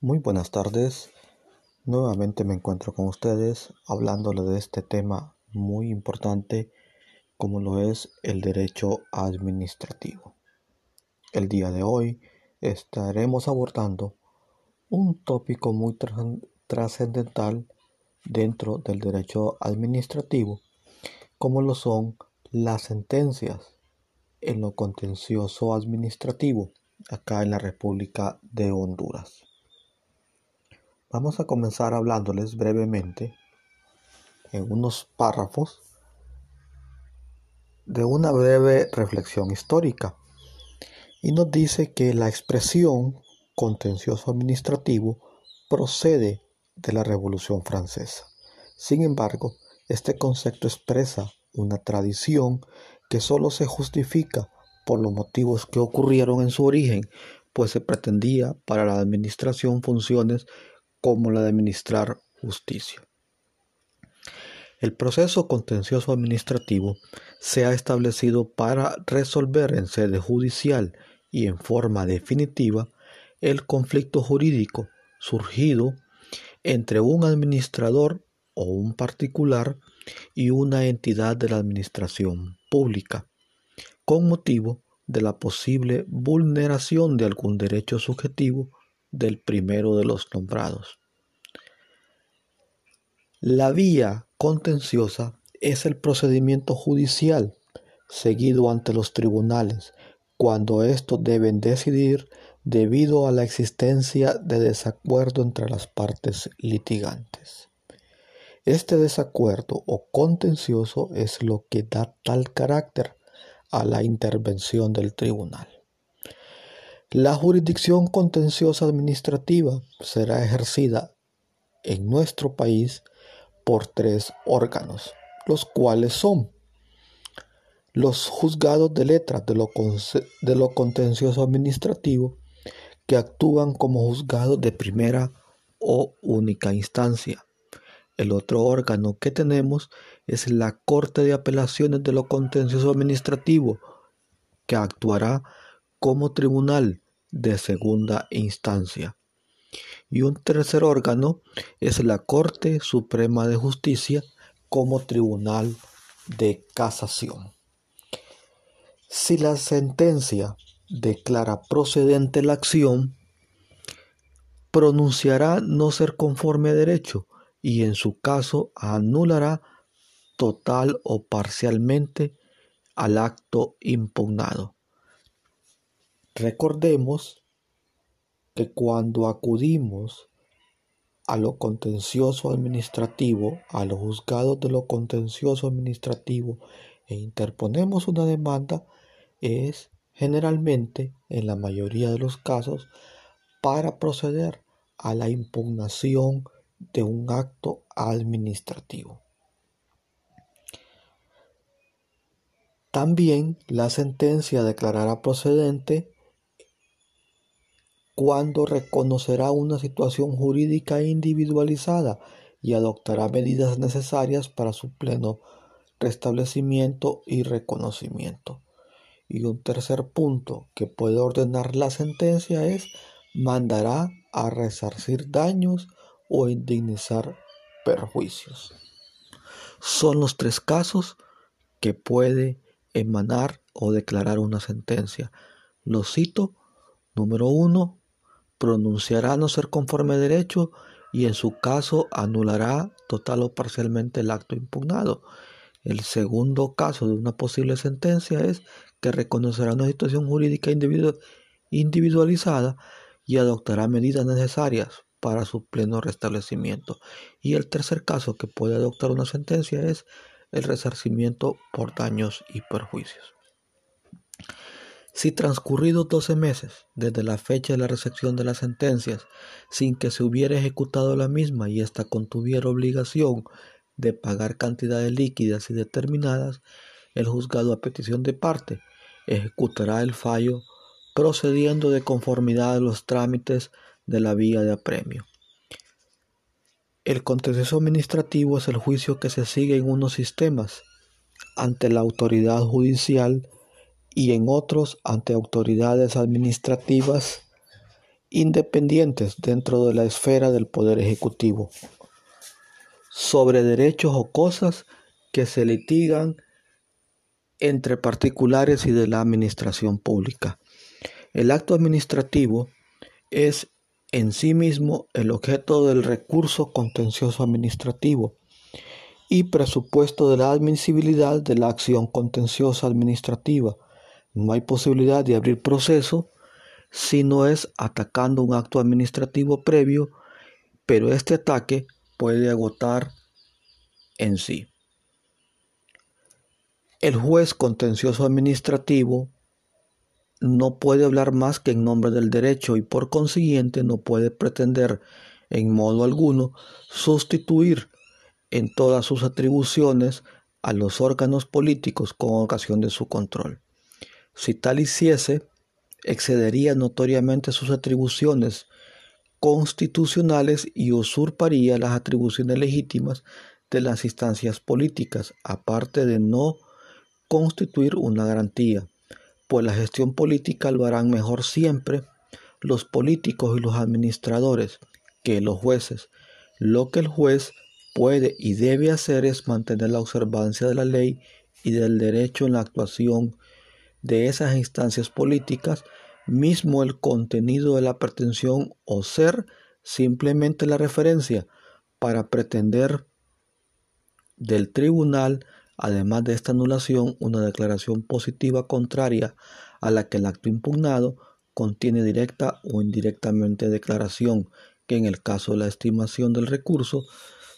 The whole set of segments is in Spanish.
Muy buenas tardes. Nuevamente me encuentro con ustedes hablándole de este tema muy importante como lo es el derecho administrativo. El día de hoy estaremos abordando un tópico muy trascendental dentro del derecho administrativo como lo son las sentencias en lo contencioso administrativo acá en la República de Honduras. Vamos a comenzar hablándoles brevemente en unos párrafos de una breve reflexión histórica y nos dice que la expresión contencioso administrativo procede de la Revolución Francesa. Sin embargo, este concepto expresa una tradición que solo se justifica por los motivos que ocurrieron en su origen, pues se pretendía para la administración funciones como la de administrar justicia. El proceso contencioso administrativo se ha establecido para resolver en sede judicial y en forma definitiva el conflicto jurídico surgido entre un administrador o un particular y una entidad de la administración pública, con motivo de la posible vulneración de algún derecho subjetivo del primero de los nombrados. La vía contenciosa es el procedimiento judicial seguido ante los tribunales cuando estos deben decidir debido a la existencia de desacuerdo entre las partes litigantes. Este desacuerdo o contencioso es lo que da tal carácter a la intervención del tribunal. La jurisdicción contenciosa administrativa será ejercida en nuestro país por tres órganos, los cuales son los juzgados de letras de lo, contencioso administrativo que actúan como juzgados de primera o única instancia. El otro órgano que tenemos es la Corte de Apelaciones de lo Contencioso Administrativo, que actuará como tribunal de segunda instancia. Y un tercer órgano es la Corte Suprema de Justicia como tribunal de casación. Si la sentencia declara procedente la acción, pronunciará no ser conforme a derecho y en su caso anulará total o parcialmente al acto impugnado. Recordemos que cuando acudimos a lo contencioso administrativo, a los juzgados de lo contencioso administrativo e interponemos una demanda, es generalmente, en la mayoría de los casos, para proceder a la impugnación de un acto administrativo. También la sentencia declarará procedente cuando reconocerá una situación jurídica individualizada y adoptará medidas necesarias para su pleno restablecimiento y reconocimiento. Y un tercer punto que puede ordenar la sentencia es mandará a resarcir daños o indemnizar perjuicios. Son los tres casos que puede emanar o declarar una sentencia. Lo cito. Número uno, pronunciará no ser conforme derecho y en su caso anulará total o parcialmente el acto impugnado. El segundo caso de una posible sentencia es que reconocerá una situación jurídica individualizada y adoptará medidas necesarias para su pleno restablecimiento. Y el tercer caso que puede adoptar una sentencia es el resarcimiento por daños y perjuicios. Si transcurridos 12 meses desde la fecha de la recepción de las sentencias, sin que se hubiera ejecutado la misma y ésta contuviera obligación de pagar cantidades líquidas y determinadas, el juzgado a petición de parte ejecutará el fallo procediendo de conformidad a los trámites de la vía de apremio. El contencioso administrativo es el juicio que se sigue en unos sistemas ante la autoridad judicial y en otros ante autoridades administrativas independientes dentro de la esfera del Poder Ejecutivo sobre derechos o cosas que se litigan entre particulares y de la administración pública. El acto administrativo es en sí mismo el objeto del recurso contencioso administrativo y presupuesto de la admisibilidad de la acción contenciosa administrativa. No hay posibilidad de abrir proceso si no es atacando un acto administrativo previo, pero este ataque puede agotar en sí. El juez contencioso administrativo no puede hablar más que en nombre del derecho y por consiguiente no puede pretender en modo alguno sustituir en todas sus atribuciones a los órganos políticos con ocasión de su control. Si tal hiciese, excedería notoriamente sus atribuciones constitucionales y usurparía las atribuciones legítimas de las instancias políticas, aparte de no constituir una garantía, pues la gestión política lo harán mejor siempre los políticos y los administradores que los jueces. Lo que el juez puede y debe hacer es mantener la observancia de la ley y del derecho en la actuación de esas instancias políticas, mismo el contenido de la pretensión o ser simplemente la referencia para pretender del tribunal además de esta anulación, una declaración positiva contraria a la que el acto impugnado contiene directa o indirectamente declaración que en el caso de la estimación del recurso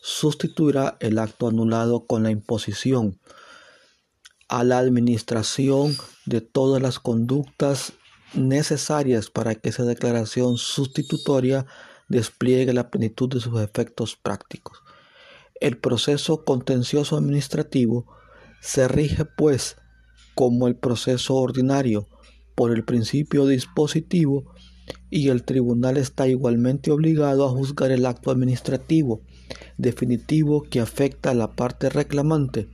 sustituirá el acto anulado con la imposición a la administración de todas las conductas necesarias para que esa declaración sustitutoria despliegue la plenitud de sus efectos prácticos. El proceso contencioso administrativo se rige, pues, como el proceso ordinario, por el principio dispositivo y el tribunal está igualmente obligado a juzgar el acto administrativo definitivo que afecta a la parte reclamante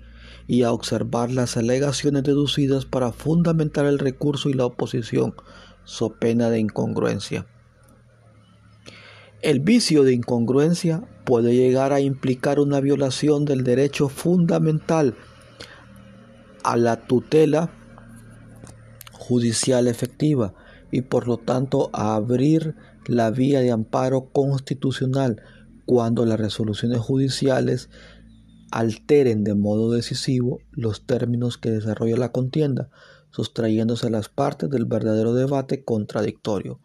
y a observar las alegaciones deducidas para fundamentar el recurso y la oposición, so pena de incongruencia. El vicio de incongruencia puede llegar a implicar una violación del derecho fundamental a la tutela judicial efectiva y por lo tanto a abrir la vía de amparo constitucional cuando las resoluciones judiciales alteren de modo decisivo los términos que desarrolla la contienda, sustrayéndose las partes del verdadero debate contradictorio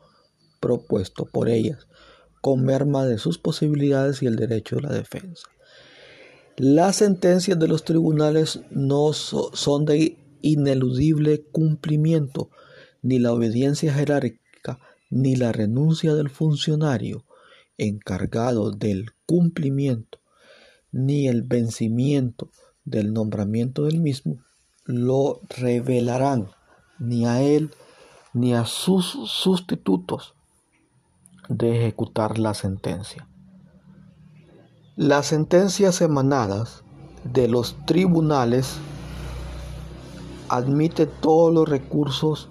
propuesto por ellas con merma de sus posibilidades y el derecho de la defensa. Las sentencias de los tribunales no son de ineludible cumplimiento, ni la obediencia jerárquica, ni la renuncia del funcionario encargado del cumplimiento, ni el vencimiento del nombramiento del mismo, lo revelarán ni a él ni a sus sustitutos de ejecutar la sentencia. Las sentencias emanadas de los tribunales admite todos los recursos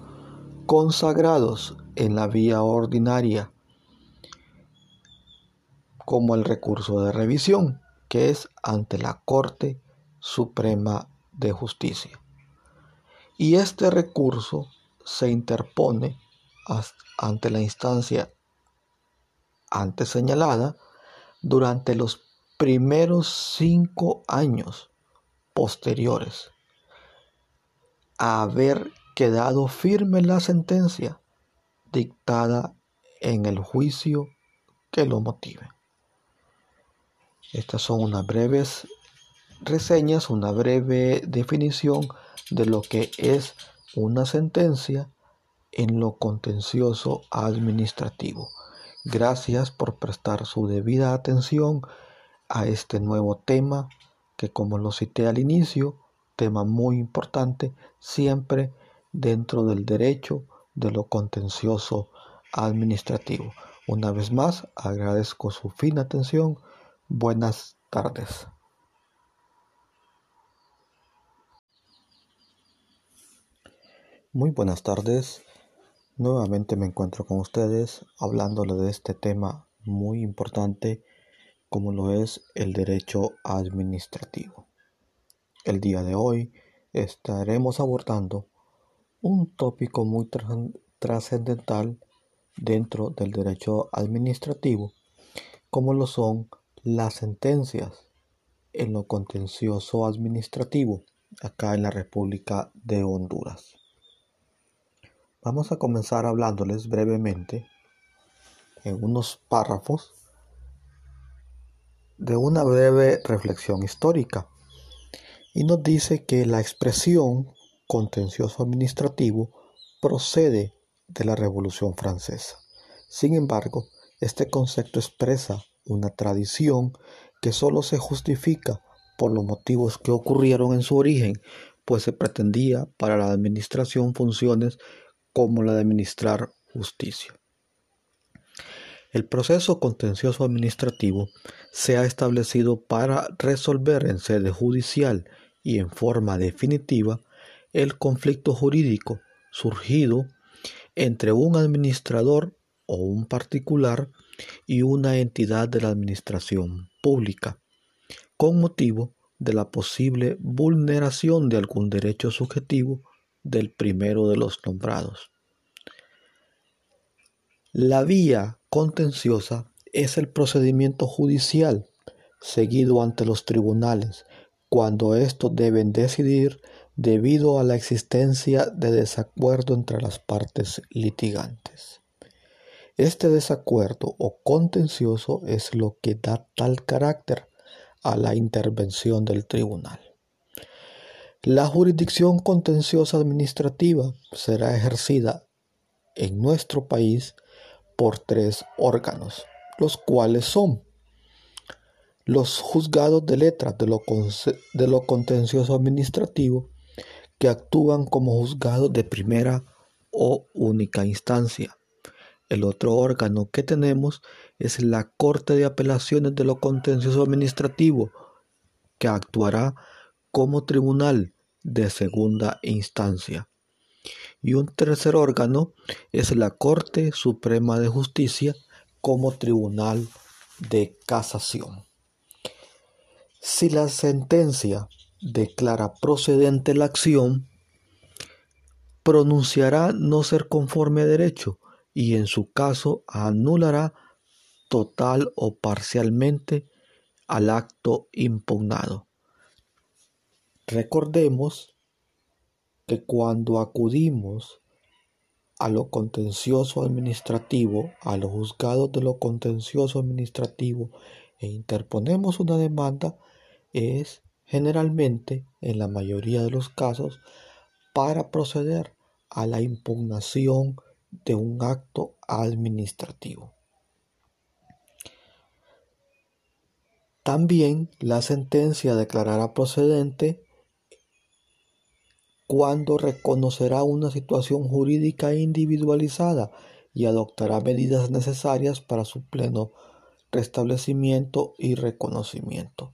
consagrados en la vía ordinaria, como el recurso de revisión, que es ante la Corte Suprema de Justicia. Y este recurso se interpone ante la instancia antes señalada durante los primeros cinco años posteriores a haber quedado firme la sentencia dictada en el juicio que lo motive. Estas son unas breves reseñas, una breve definición de lo que es una sentencia en lo contencioso administrativo. Gracias por prestar su debida atención a este nuevo tema que como lo cité al inicio, tema muy importante, siempre dentro del derecho de lo contencioso administrativo. Una vez más, agradezco su fina atención. Buenas tardes. Muy buenas tardes. Nuevamente me encuentro con ustedes hablándole de este tema muy importante como lo es el derecho administrativo. El día de hoy estaremos abordando un tópico muy trascendental dentro del derecho administrativo, como lo son las sentencias en lo contencioso administrativo acá en la República de Honduras. Vamos a comenzar hablándoles brevemente en unos párrafos de una breve reflexión histórica y nos dice que la expresión contencioso administrativo procede de la Revolución Francesa. Sin embargo, este concepto expresa una tradición que solo se justifica por los motivos que ocurrieron en su origen, pues se pretendía para la administración funciones como la de administrar justicia. El proceso contencioso administrativo se ha establecido para resolver en sede judicial y en forma definitiva el conflicto jurídico surgido entre un administrador o un particular y una entidad de la administración pública, con motivo de la posible vulneración de algún derecho subjetivo del primero de los nombrados. La vía contenciosa es el procedimiento judicial seguido ante los tribunales cuando estos deben decidir debido a la existencia de desacuerdo entre las partes litigantes. Este desacuerdo o contencioso es lo que da tal carácter a la intervención del tribunal. La jurisdicción contenciosa administrativa será ejercida en nuestro país por tres órganos, los cuales son los juzgados de letras de lo, de lo contencioso administrativo que actúan como juzgados de primera o única instancia. El otro órgano que tenemos es la Corte de Apelaciones de lo Contencioso Administrativo, que actuará como tribunal de segunda instancia. Y un tercer órgano es la Corte Suprema de Justicia como tribunal de casación. Si la sentencia declara procedente la acción, pronunciará no ser conforme a derecho y en su caso anulará total o parcialmente al acto impugnado. Recordemos que cuando acudimos a lo contencioso administrativo, a los juzgados de lo contencioso administrativo e interponemos una demanda, es generalmente, en la mayoría de los casos, para proceder a la impugnación de un acto administrativo. También la sentencia declarará procedente cuando reconocerá una situación jurídica individualizada y adoptará medidas necesarias para su pleno restablecimiento y reconocimiento.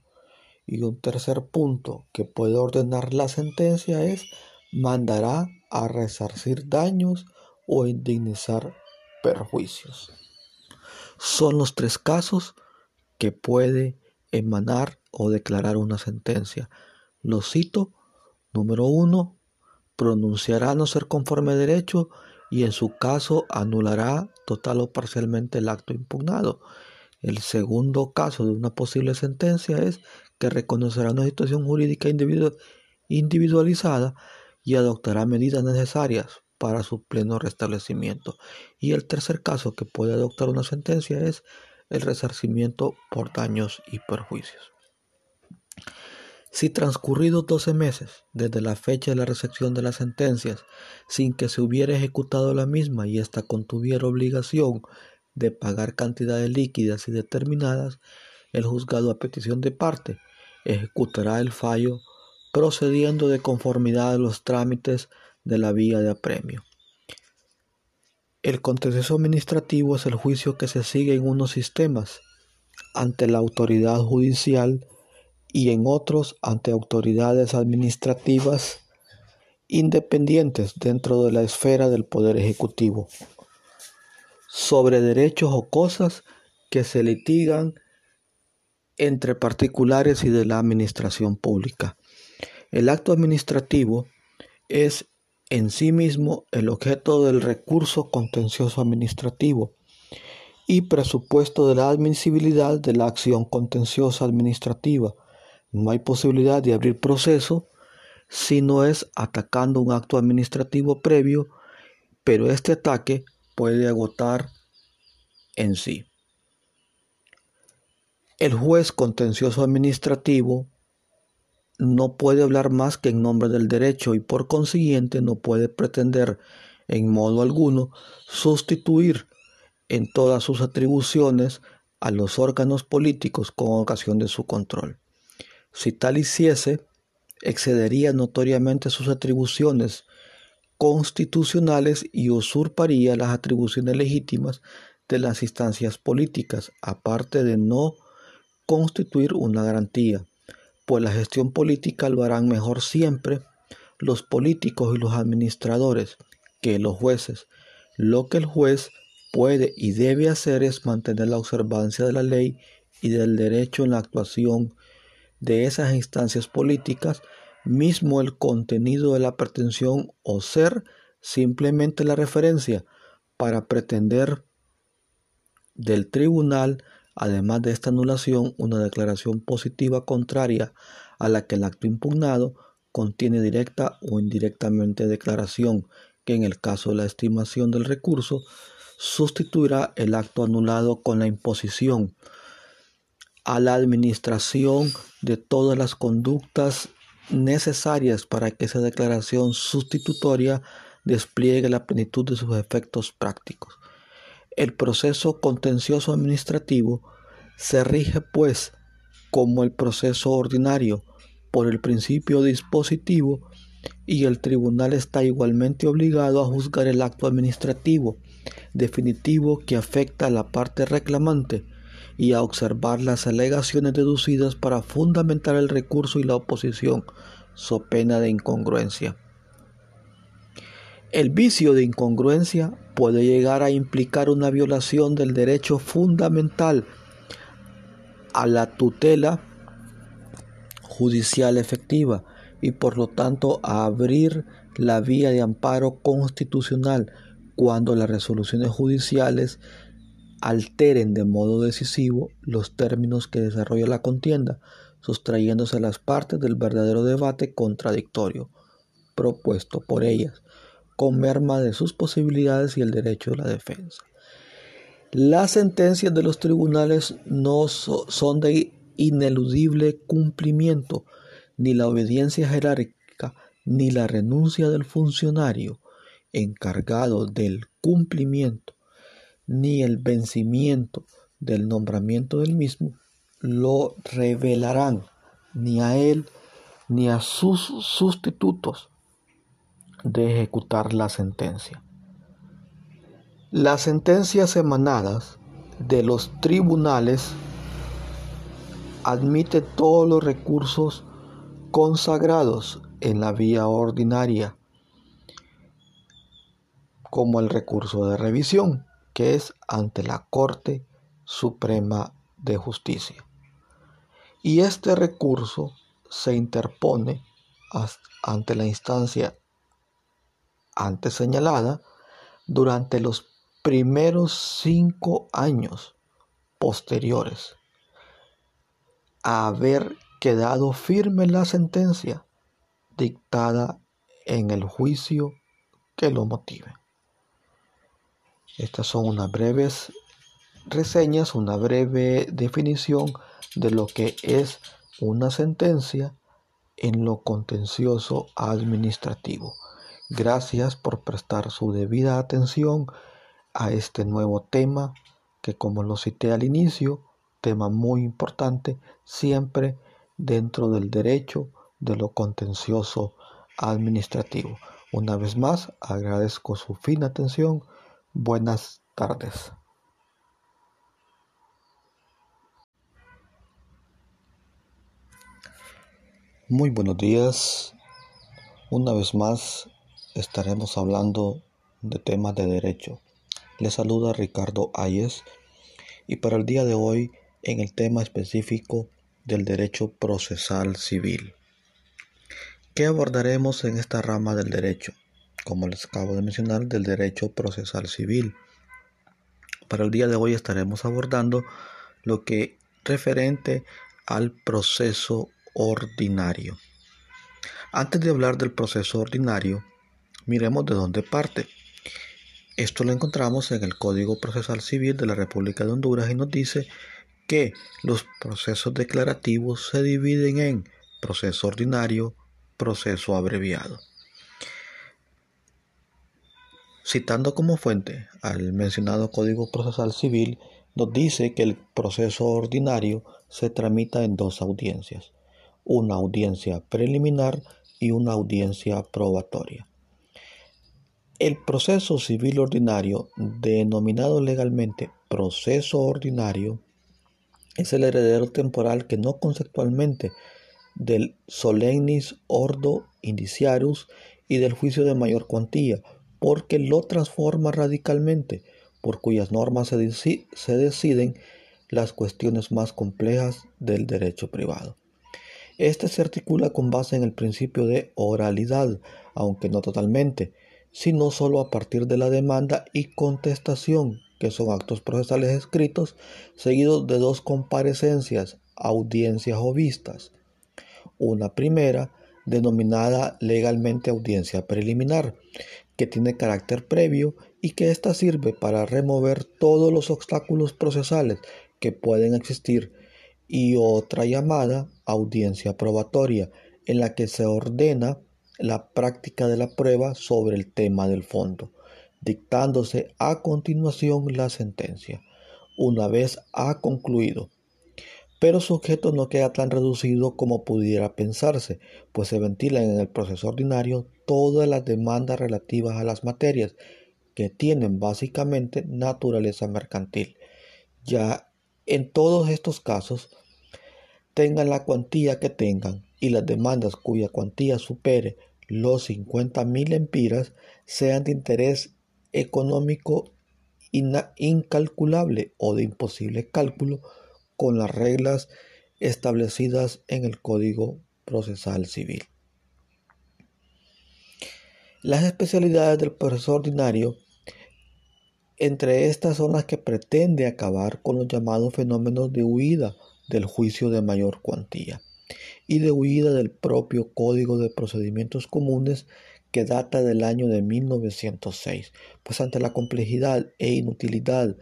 Y un tercer punto que puede ordenar la sentencia es mandará a resarcir daños o indemnizar perjuicios. Son los tres casos que puede emanar o declarar una sentencia. Lo cito. Número uno, pronunciará no ser conforme derecho y en su caso anulará total o parcialmente el acto impugnado. El segundo caso de una posible sentencia es que reconocerá una situación jurídica individualizada y adoptará medidas necesarias para su pleno restablecimiento. Y el tercer caso que puede adoptar una sentencia es el resarcimiento por daños y perjuicios. Si transcurridos 12 meses desde la fecha de la recepción de las sentencias, sin que se hubiera ejecutado la misma y ésta contuviera obligación de pagar cantidades líquidas y determinadas, el juzgado a petición de parte ejecutará el fallo procediendo de conformidad a los trámites de la vía de apremio. El contencioso administrativo es el juicio que se sigue en unos sistemas ante la autoridad judicial y en otros ante autoridades administrativas independientes dentro de la esfera del Poder Ejecutivo sobre derechos o cosas que se litigan entre particulares y de la administración pública. El acto administrativo es en sí mismo el objeto del recurso contencioso administrativo y presupuesto de la admisibilidad de la acción contenciosa administrativa. No hay posibilidad de abrir proceso si no es atacando un acto administrativo previo, pero este ataque puede agotar en sí. El juez contencioso administrativo no puede hablar más que en nombre del derecho y por consiguiente no puede pretender en modo alguno sustituir en todas sus atribuciones a los órganos políticos con ocasión de su control. Si tal hiciese, excedería notoriamente sus atribuciones constitucionales y usurparía las atribuciones legítimas de las instancias políticas, aparte de no constituir una garantía, pues la gestión política lo harán mejor siempre los políticos y los administradores que los jueces. Lo que el juez puede y debe hacer es mantener la observancia de la ley y del derecho en la actuación de esas instancias políticas, mismo el contenido de la pretensión o ser simplemente la referencia para pretender del tribunal, además de esta anulación, una declaración positiva contraria a la que el acto impugnado contiene directa o indirectamente declaración que en el caso de la estimación del recurso sustituirá el acto anulado con la imposición a la administración de todas las conductas necesarias para que esa declaración sustitutoria despliegue la plenitud de sus efectos prácticos. El proceso contencioso administrativo se rige, pues, como el proceso ordinario, por el principio dispositivo y el tribunal está igualmente obligado a juzgar el acto administrativo definitivo que afecta a la parte reclamante y a observar las alegaciones deducidas para fundamentar el recurso y la oposición, so pena de incongruencia. El vicio de incongruencia puede llegar a implicar una violación del derecho fundamental a la tutela judicial efectiva y por lo tanto a abrir la vía de amparo constitucional cuando las resoluciones judiciales alteren de modo decisivo los términos que desarrolla la contienda, sustrayéndose las partes del verdadero debate contradictorio propuesto por ellas, con merma de sus posibilidades y el derecho de la defensa. Las sentencias de los tribunales no son de ineludible cumplimiento, ni la obediencia jerárquica, ni la renuncia del funcionario encargado del cumplimiento ni el vencimiento del nombramiento del mismo lo revelarán ni a él ni a sus sustitutos de ejecutar la sentencia. Las sentencias emanadas de los tribunales admiten todos los recursos consagrados en la vía ordinaria, como el recurso de revisión, que es ante la Corte Suprema de Justicia. Y este recurso se interpone ante la instancia antes señalada durante los primeros cinco años posteriores a haber quedado firme la sentencia dictada en el juicio que lo motive. Estas son unas breves reseñas, una breve definición de lo que es una sentencia en lo contencioso administrativo. Gracias por prestar su debida atención a este nuevo tema que como lo cité al inicio, tema muy importante, siempre dentro del derecho de lo contencioso administrativo. Una vez más, agradezco su fina atención Buenas tardes. Muy buenos días. Una vez más estaremos hablando de temas de derecho. Les saluda Ricardo Ayes y para el día de hoy en el tema específico del derecho procesal civil. ¿Qué abordaremos en esta rama del derecho? Como les acabo de mencionar, del derecho procesal civil. Para el día de hoy estaremos abordando lo que referente al proceso ordinario. Antes de hablar del proceso ordinario, miremos de dónde parte. Esto lo encontramos en el Código Procesal Civil de la República de Honduras y nos dice que los procesos declarativos se dividen en proceso ordinario, proceso abreviado. Citando como fuente al mencionado Código Procesal Civil, nos dice que el proceso ordinario se tramita en dos audiencias, una audiencia preliminar y una audiencia probatoria. El proceso civil ordinario, denominado legalmente proceso ordinario, es el heredero temporal que no conceptualmente del solemnis ordo indiciarus y del juicio de mayor cuantía, porque lo transforma radicalmente, por cuyas normas se, se deciden las cuestiones más complejas del derecho privado. Este se articula con base en el principio de oralidad, aunque no totalmente, sino solo a partir de la demanda y contestación, que son actos procesales escritos, seguidos de dos comparecencias, audiencias o vistas. Una primera, denominada legalmente audiencia preliminar, que tiene carácter previo y que ésta sirve para remover todos los obstáculos procesales que pueden existir y otra llamada audiencia probatoria, en la que se ordena la práctica de la prueba sobre el tema del fondo, dictándose a continuación la sentencia, una vez ha concluido. Pero su objeto no queda tan reducido como pudiera pensarse, pues se ventilan en el proceso ordinario todas las demandas relativas a las materias que tienen básicamente naturaleza mercantil. Ya en todos estos casos, tengan la cuantía que tengan y las demandas cuya cuantía supere los 50 mil empiras sean de interés económico incalculable o de imposible cálculo con las reglas establecidas en el Código Procesal Civil. Las especialidades del proceso ordinario entre estas son las que pretende acabar con los llamados fenómenos de huida del juicio de mayor cuantía y de huida del propio Código de Procedimientos Comunes que data del año de 1906, pues ante la complejidad e inutilidad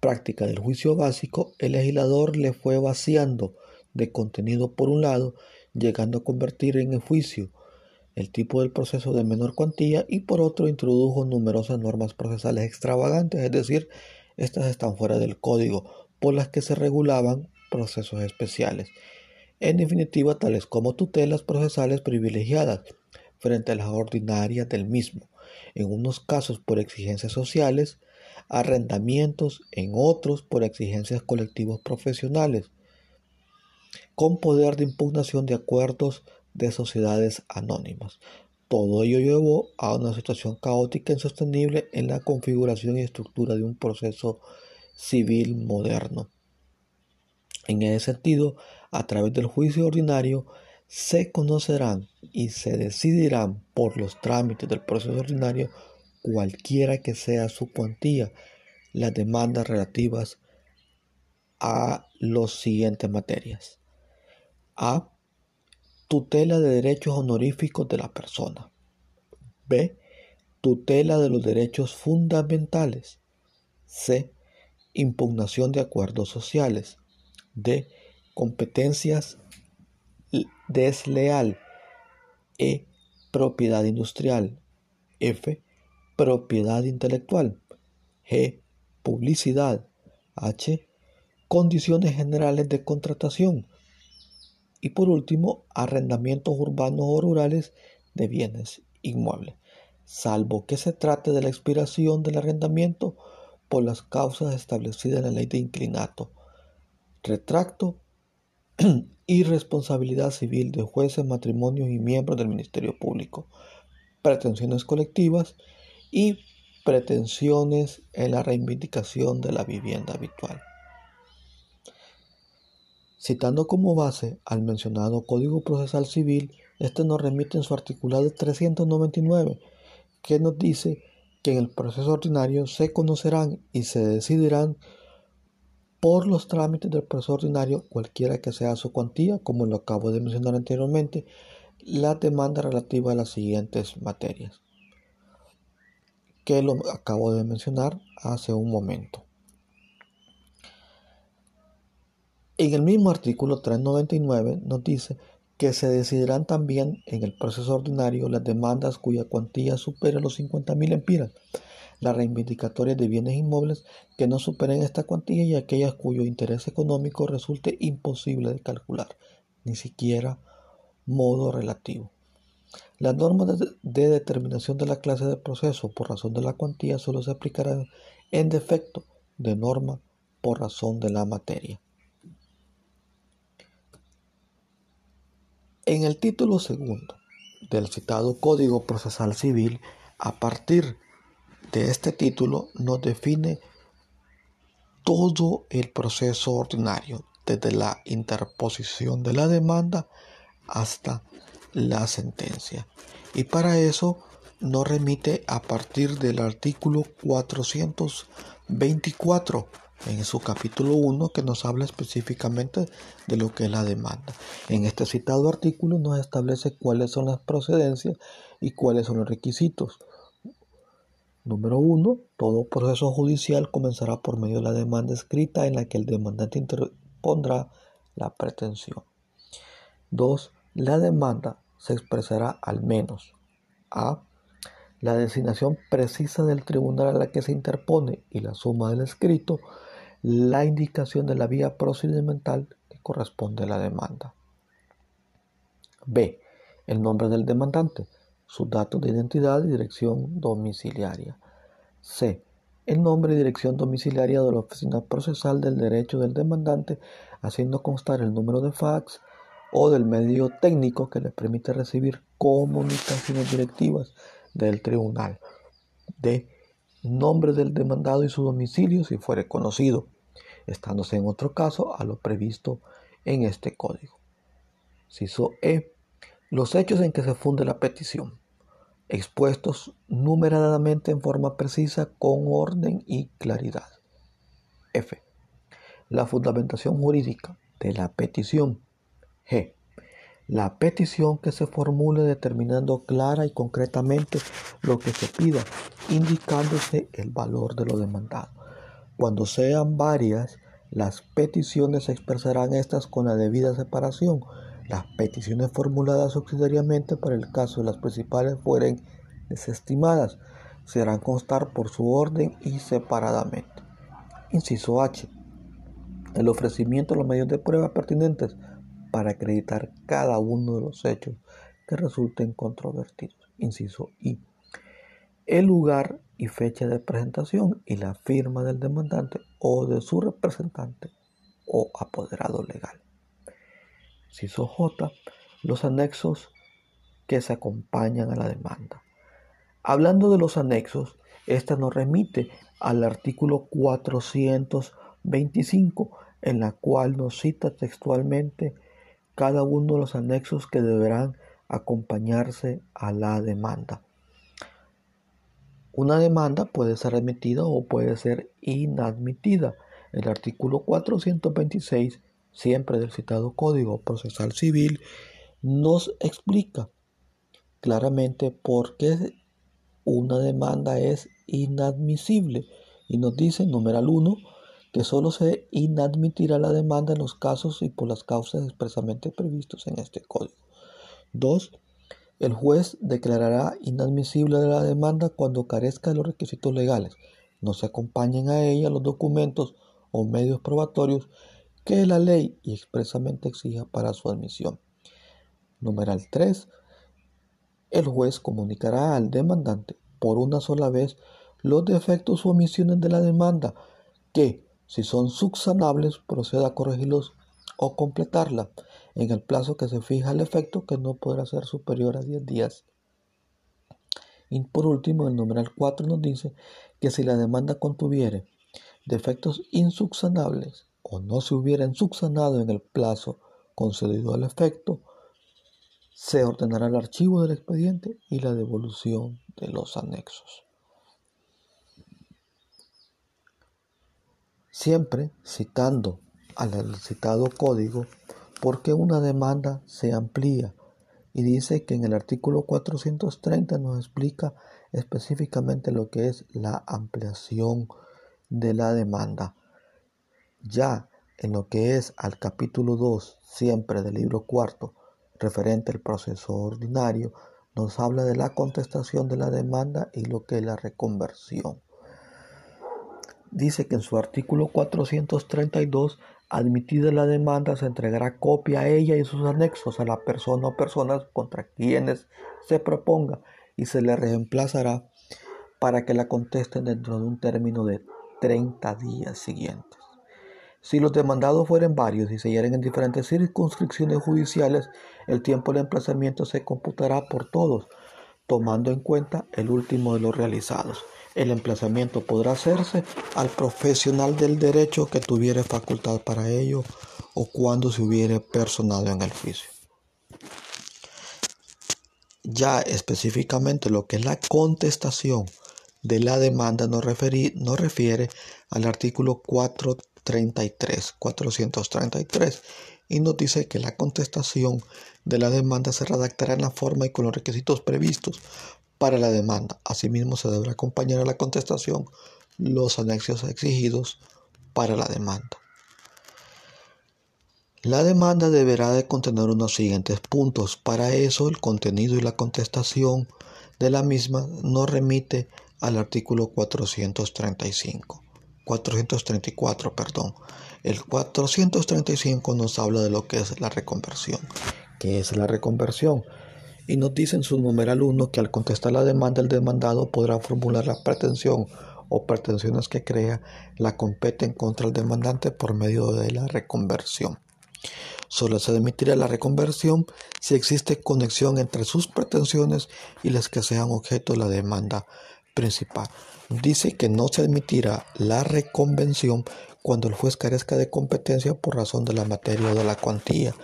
práctica del juicio básico, el legislador le fue vaciando de contenido por un lado, llegando a convertir en juicio el tipo del proceso de menor cuantía y por otro introdujo numerosas normas procesales extravagantes, es decir, estas están fuera del código, por las que se regulaban procesos especiales. En definitiva, tales como tutelas procesales privilegiadas frente a las ordinarias del mismo, en unos casos por exigencias sociales, arrendamientos, en otros por exigencias colectivos profesionales, con poder de impugnación de acuerdos de sociedades anónimas. Todo ello llevó a una situación caótica e insostenible en la configuración y estructura de un proceso civil moderno. En ese sentido, a través del juicio ordinario, se conocerán y se decidirán por los trámites del proceso ordinario, cualquiera que sea su cuantía, las demandas relativas a las siguientes materias. A tutela de derechos honoríficos de la persona. B. Tutela de los derechos fundamentales. C. Impugnación de acuerdos sociales. D. Competencias desleal. E. Propiedad industrial. F. Propiedad intelectual. G. Publicidad. H. Condiciones generales de contratación y por último, arrendamientos urbanos o rurales de bienes inmuebles, salvo que se trate de la expiración del arrendamiento por las causas establecidas en la ley de inclinato, retracto y responsabilidad civil de jueces, matrimonios y miembros del Ministerio Público, pretensiones colectivas y pretensiones en la reivindicación de la vivienda habitual. Citando como base al mencionado Código Procesal Civil, este nos remite en su articulado 399, que nos dice que en el proceso ordinario se conocerán y se decidirán por los trámites del proceso ordinario, cualquiera que sea su cuantía, como lo acabo de mencionar anteriormente, la demanda relativa a las siguientes materias que lo acabo de mencionar hace un momento. En el mismo artículo 399 nos dice que se decidirán también en el proceso ordinario las demandas cuya cuantía supere los 50.000 empiras, las reivindicatorias de bienes inmuebles que no superen esta cuantía y aquellas cuyo interés económico resulte imposible de calcular, ni siquiera modo relativo. Las normas de, determinación de la clase de proceso por razón de la cuantía solo se aplicarán en defecto de norma por razón de la materia. En el título segundo del citado Código Procesal Civil, a partir de este título nos define todo el proceso ordinario, desde la interposición de la demanda hasta la sentencia. Y para eso nos remite a partir del artículo 424 en su capítulo 1 que nos habla específicamente de lo que es la demanda. En este citado artículo nos establece cuáles son las procedencias y cuáles son los requisitos. Número 1. Todo proceso judicial comenzará por medio de la demanda escrita en la que el demandante interpondrá la pretensión. 2. La demanda se expresará al menos a la designación precisa del tribunal a la que se interpone y la suma del escrito, la indicación de la vía procedimental que corresponde a la demanda. B. El nombre del demandante, sus datos de identidad y dirección domiciliaria. C. El nombre y dirección domiciliaria de la oficina procesal del derecho del demandante, haciendo constar el número de fax, o del medio técnico que le permite recibir comunicaciones directivas del tribunal de nombre del demandado y su domicilio si fuere conocido, estándose en otro caso a lo previsto en este código. Ciso E. Los hechos en que se funde la petición, expuestos numeradamente en forma precisa con orden y claridad. F. La fundamentación jurídica de la petición G. La petición que se formule determinando clara y concretamente lo que se pida, indicándose el valor de lo demandado. Cuando sean varias, las peticiones expresarán estas con la debida separación. Las peticiones formuladas subsidiariamente para el caso de las principales fueren desestimadas, serán constar por su orden y separadamente. Inciso H. El ofrecimiento de los medios de prueba pertinentes para acreditar cada uno de los hechos que resulten controvertidos. Inciso I. El lugar y fecha de presentación y la firma del demandante o de su representante o apoderado legal. Inciso J. Los anexos que se acompañan a la demanda. Hablando de los anexos, esta nos remite al artículo 425, en la cual nos cita textualmente cada uno de los anexos que deberán acompañarse a la demanda. Una demanda puede ser admitida o puede ser inadmitida. El artículo 426, siempre del citado Código Procesal Civil, nos explica claramente por qué una demanda es inadmisible y nos dice, numeral 1, que solo se inadmitirá la demanda en los casos y por las causas expresamente previstos en este código. 2. El juez declarará inadmisible la demanda cuando carezca de los requisitos legales, no se acompañen a ella los documentos o medios probatorios que la ley y expresamente exija para su admisión. Numeral 3. El juez comunicará al demandante por una sola vez los defectos o omisiones de la demanda que, si son subsanables, proceda a corregirlos o completarla en el plazo que se fija el efecto que no podrá ser superior a 10 días. Y por último, el numeral 4 nos dice que si la demanda contuviere defectos insubsanables o no se hubieran subsanado en el plazo concedido al efecto, se ordenará el archivo del expediente y la devolución de los anexos. Siempre citando al citado código porque una demanda se amplía y dice que en el artículo 430 nos explica específicamente lo que es la ampliación de la demanda. Ya en lo que es al capítulo 2, siempre del libro cuarto, referente al proceso ordinario, nos habla de la contestación de la demanda y lo que es la reconversión. Dice que en su artículo 432, admitida la demanda, se entregará copia a ella y sus anexos a la persona o personas contra quienes se proponga y se le reemplazará para que la contesten dentro de un término de 30 días siguientes. Si los demandados fueren varios y se hieren en diferentes circunscripciones judiciales, el tiempo de emplazamiento se computará por todos, tomando en cuenta el último de los realizados. El emplazamiento podrá hacerse al profesional del derecho que tuviere facultad para ello o cuando se hubiere personado en el juicio. Ya específicamente lo que es la contestación de la demanda no, no refiere al artículo 433, 433 y nos dice que la contestación de la demanda se redactará en la forma y con los requisitos previstos para la demanda. Asimismo, se deberá acompañar a la contestación los anexos exigidos para la demanda. La demanda deberá de contener unos siguientes puntos. Para eso, el contenido y la contestación de la misma no remite al artículo 435. 434, perdón. El 435 nos habla de lo que es la reconversión. ¿Qué es la reconversión? Y nos dice en su numeral 1 que al contestar la demanda el demandado podrá formular la pretensión o pretensiones que crea la competen contra el demandante por medio de la reconversión. Solo se admitirá la reconversión si existe conexión entre sus pretensiones y las que sean objeto de la demanda principal. Dice que no se admitirá la reconvención cuando el juez carezca de competencia por razón de la materia o de la cuantía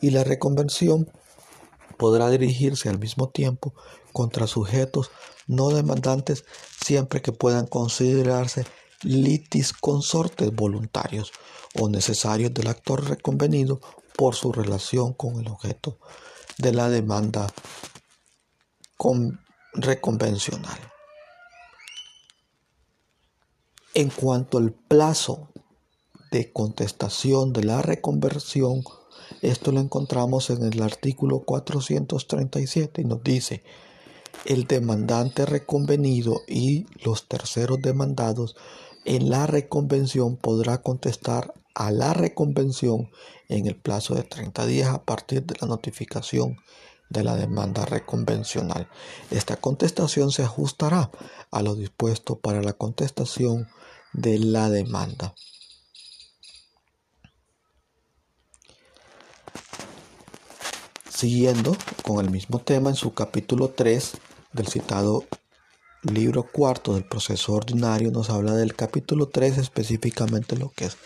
y la reconvención podrá dirigirse al mismo tiempo contra sujetos no demandantes siempre que puedan considerarse litis consortes voluntarios o necesarios del actor reconvenido por su relación con el objeto de la demanda reconvencional. En cuanto al plazo de contestación de la reconversión, esto lo encontramos en el artículo 437 y nos dice, el demandante reconvenido y los terceros demandados en la reconvención podrá contestar a la reconvención en el plazo de 30 días a partir de la notificación de la demanda reconvencional. Esta contestación se ajustará a lo dispuesto para la contestación de la demanda. Siguiendo con el mismo tema en su capítulo 3 del citado libro cuarto del proceso ordinario nos habla del capítulo 3 específicamente lo que es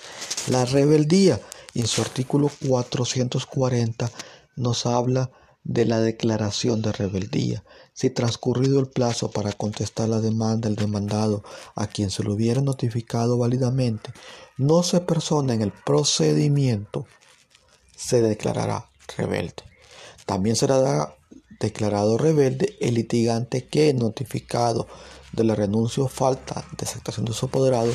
la rebeldía y en su artículo 440 nos habla de la declaración de rebeldía. Si transcurrido el plazo para contestar la demanda del demandado a quien se lo hubiera notificado válidamente, no se persona en el procedimiento, se declarará rebelde. También será declarado rebelde el litigante que, notificado de la renuncia o falta de aceptación de su apoderado,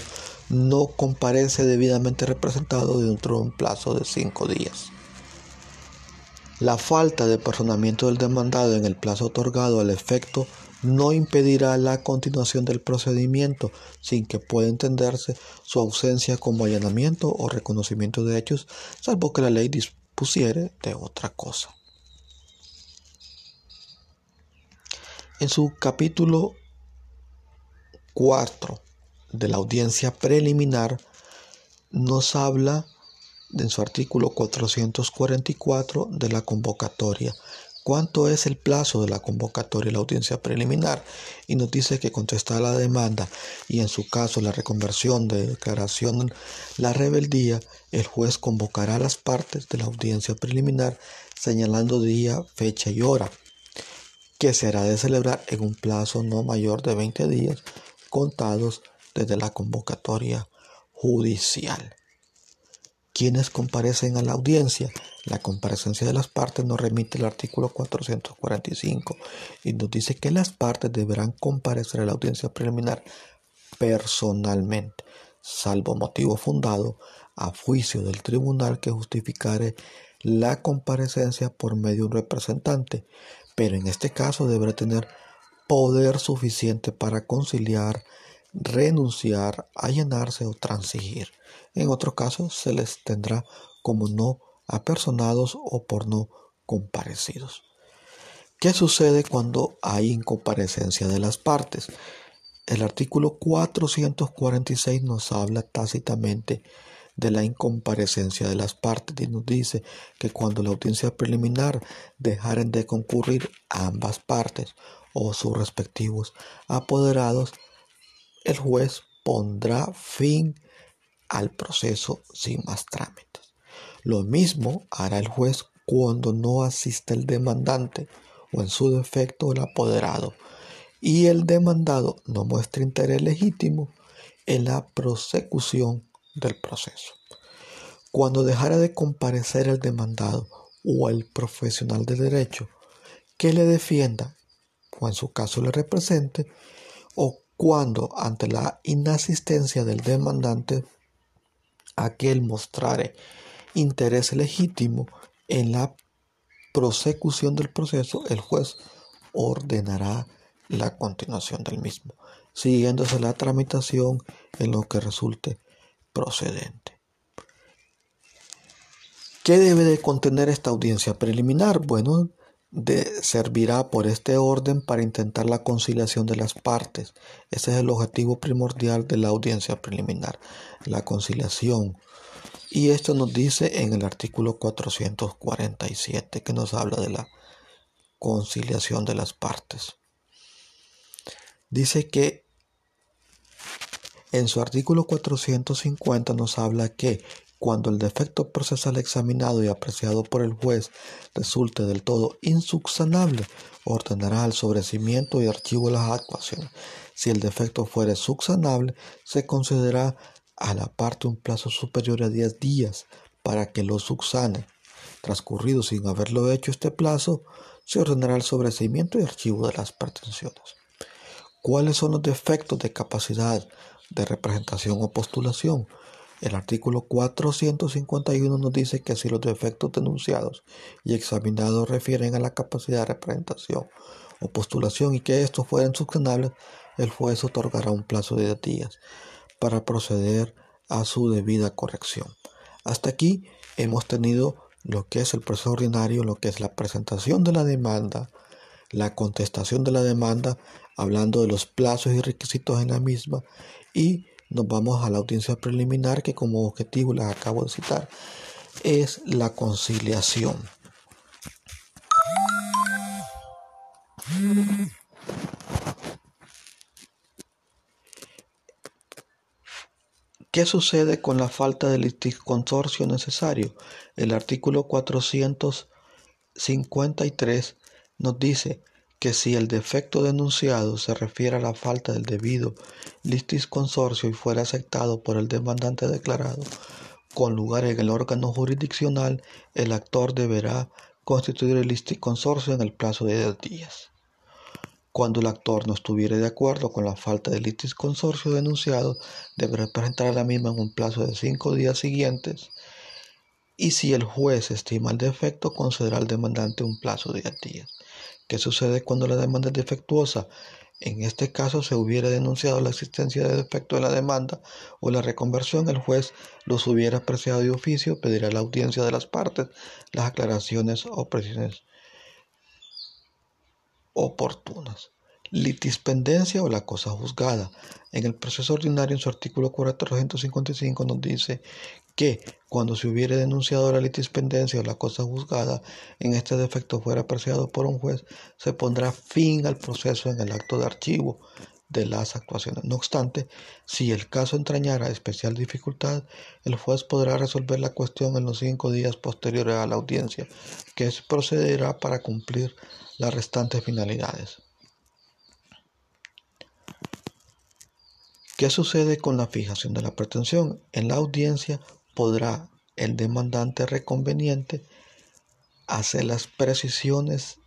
no comparece debidamente representado dentro de un plazo de cinco días. La falta de personamiento del demandado en el plazo otorgado al efecto no impedirá la continuación del procedimiento sin que pueda entenderse su ausencia como allanamiento o reconocimiento de hechos, salvo que la ley dispusiere de otra cosa. En su capítulo 4 de la audiencia preliminar nos habla en su artículo 444 de la convocatoria. ¿Cuánto es el plazo de la convocatoria y la audiencia preliminar? Y nos dice que contestar la demanda y en su caso la reconversión de declaración la rebeldía, el juez convocará a las partes de la audiencia preliminar señalando día, fecha y hora, que se hará de celebrar en un plazo no mayor de 20 días contados desde la convocatoria judicial. ¿Quiénes comparecen a la audiencia? La comparecencia de las partes nos remite el artículo 445 y nos dice que las partes deberán comparecer a la audiencia preliminar personalmente, salvo motivo fundado a juicio del tribunal que justificare la comparecencia por medio de un representante, pero en este caso deberá tener poder suficiente para conciliar, renunciar, allanarse o transigir. En otro caso se les tendrá como no apersonados o por no comparecidos. ¿Qué sucede cuando hay incomparecencia de las partes? El artículo 446 nos habla tácitamente de la incomparecencia de las partes y nos dice que cuando la audiencia preliminar dejaren de concurrir ambas partes o sus respectivos apoderados, el juez pondrá fin al proceso sin más trámites. Lo mismo hará el juez cuando no asista el demandante o en su defecto el apoderado y el demandado no muestra interés legítimo en la prosecución del proceso. Cuando dejara de comparecer el demandado o el profesional de derecho que le defienda o en su caso le represente, o cuando ante la inasistencia del demandante aquel mostrare interés legítimo en la prosecución del proceso, el juez ordenará la continuación del mismo, siguiéndose la tramitación en lo que resulte procedente. ¿Qué debe de contener esta audiencia preliminar? Bueno, de, servirá por este orden para intentar la conciliación de las partes. Ese es el objetivo primordial de la audiencia preliminar, la conciliación. Y esto nos dice en el artículo 447 que nos habla de la conciliación de las partes. Dice que en su artículo 450 nos habla que cuando el defecto procesal examinado y apreciado por el juez resulte del todo insubsanable, ordenará el sobrecimiento y archivo de las actuaciones. Si el defecto fuere subsanable, se concederá a la parte un plazo superior a 10 días para que lo subsane. Transcurrido sin haberlo hecho este plazo, se ordenará el sobrecimiento y archivo de las pretensiones. ¿Cuáles son los defectos de capacidad de representación o postulación? El artículo 451 nos dice que si los defectos denunciados y examinados refieren a la capacidad de representación o postulación y que estos fueran subsanables, el juez otorgará un plazo de 10 días para proceder a su debida corrección. Hasta aquí hemos tenido lo que es el proceso ordinario, lo que es la presentación de la demanda, la contestación de la demanda, hablando de los plazos y requisitos en la misma y nos vamos a la audiencia preliminar que como objetivo la acabo de citar es la conciliación. ¿Qué sucede con la falta del consorcio necesario? El artículo 453 nos dice que si el defecto denunciado se refiere a la falta del debido listis consorcio y fuera aceptado por el demandante declarado con lugar en el órgano jurisdiccional, el actor deberá constituir el listis consorcio en el plazo de 10 días. Cuando el actor no estuviere de acuerdo con la falta del listis consorcio denunciado, deberá presentar la misma en un plazo de 5 días siguientes y si el juez estima el defecto, concederá al demandante un plazo de 10 días. ¿Qué sucede cuando la demanda es defectuosa? En este caso se hubiera denunciado la existencia de defecto de la demanda o la reconversión, el juez los hubiera apreciado de oficio, pedirá la audiencia de las partes, las aclaraciones o precisiones oportunas. Litispendencia o la cosa juzgada. En el proceso ordinario, en su artículo 455, nos dice que cuando se hubiere denunciado la litispendencia o la cosa juzgada en este defecto fuera apreciado por un juez, se pondrá fin al proceso en el acto de archivo de las actuaciones. No obstante, si el caso entrañara especial dificultad, el juez podrá resolver la cuestión en los cinco días posteriores a la audiencia, que procederá para cumplir las restantes finalidades. ¿Qué sucede con la fijación de la pretensión? En la audiencia podrá el demandante reconveniente hacer las precisiones,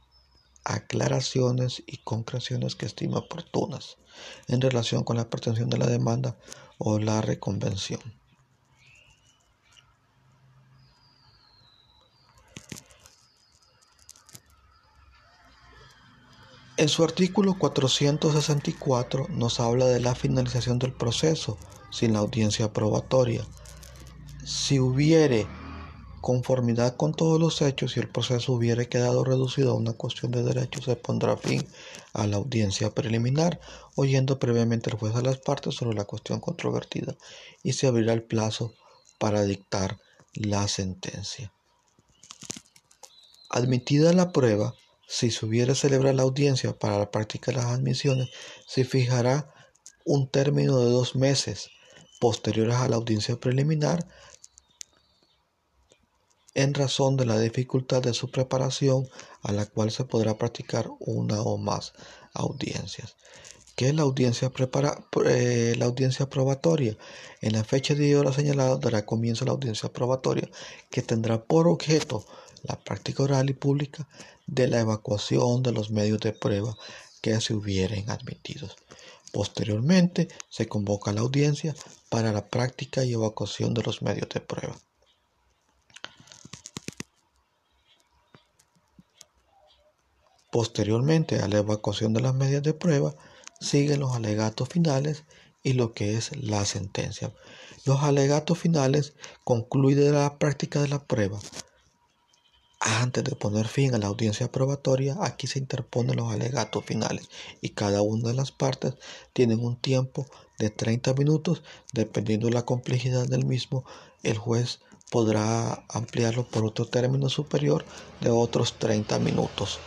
aclaraciones y concreciones que estima oportunas en relación con la pretensión de la demanda o la reconvención. En su artículo 464 nos habla de la finalización del proceso sin la audiencia probatoria. Si hubiere conformidad con todos los hechos y el proceso hubiere quedado reducido a una cuestión de derechos, se pondrá fin a la audiencia preliminar, oyendo previamente el juez a las partes sobre la cuestión controvertida y se abrirá el plazo para dictar la sentencia. Admitida la prueba, si se hubiere celebrado la audiencia para la práctica de las admisiones, se fijará un término de dos meses posteriores a la audiencia preliminar en razón de la dificultad de su preparación a la cual se podrá practicar una o más audiencias. ¿Qué es la audiencia, prepara, la audiencia probatoria? En la fecha de hora señalada dará comienzo la audiencia probatoria que tendrá por objeto la práctica oral y pública de la evacuación de los medios de prueba que se hubieren admitidos. Posteriormente se convoca la audiencia para la práctica y evacuación de los medios de prueba. Posteriormente a la evacuación de las medidas de prueba, siguen los alegatos finales y lo que es la sentencia. Los alegatos finales concluyen la práctica de la prueba. Antes de poner fin a la audiencia probatoria, aquí se interponen los alegatos finales y cada una de las partes tienen un tiempo de 30 minutos, dependiendo de la complejidad del mismo, el juez podrá ampliarlo por otro término superior de otros 30 minutos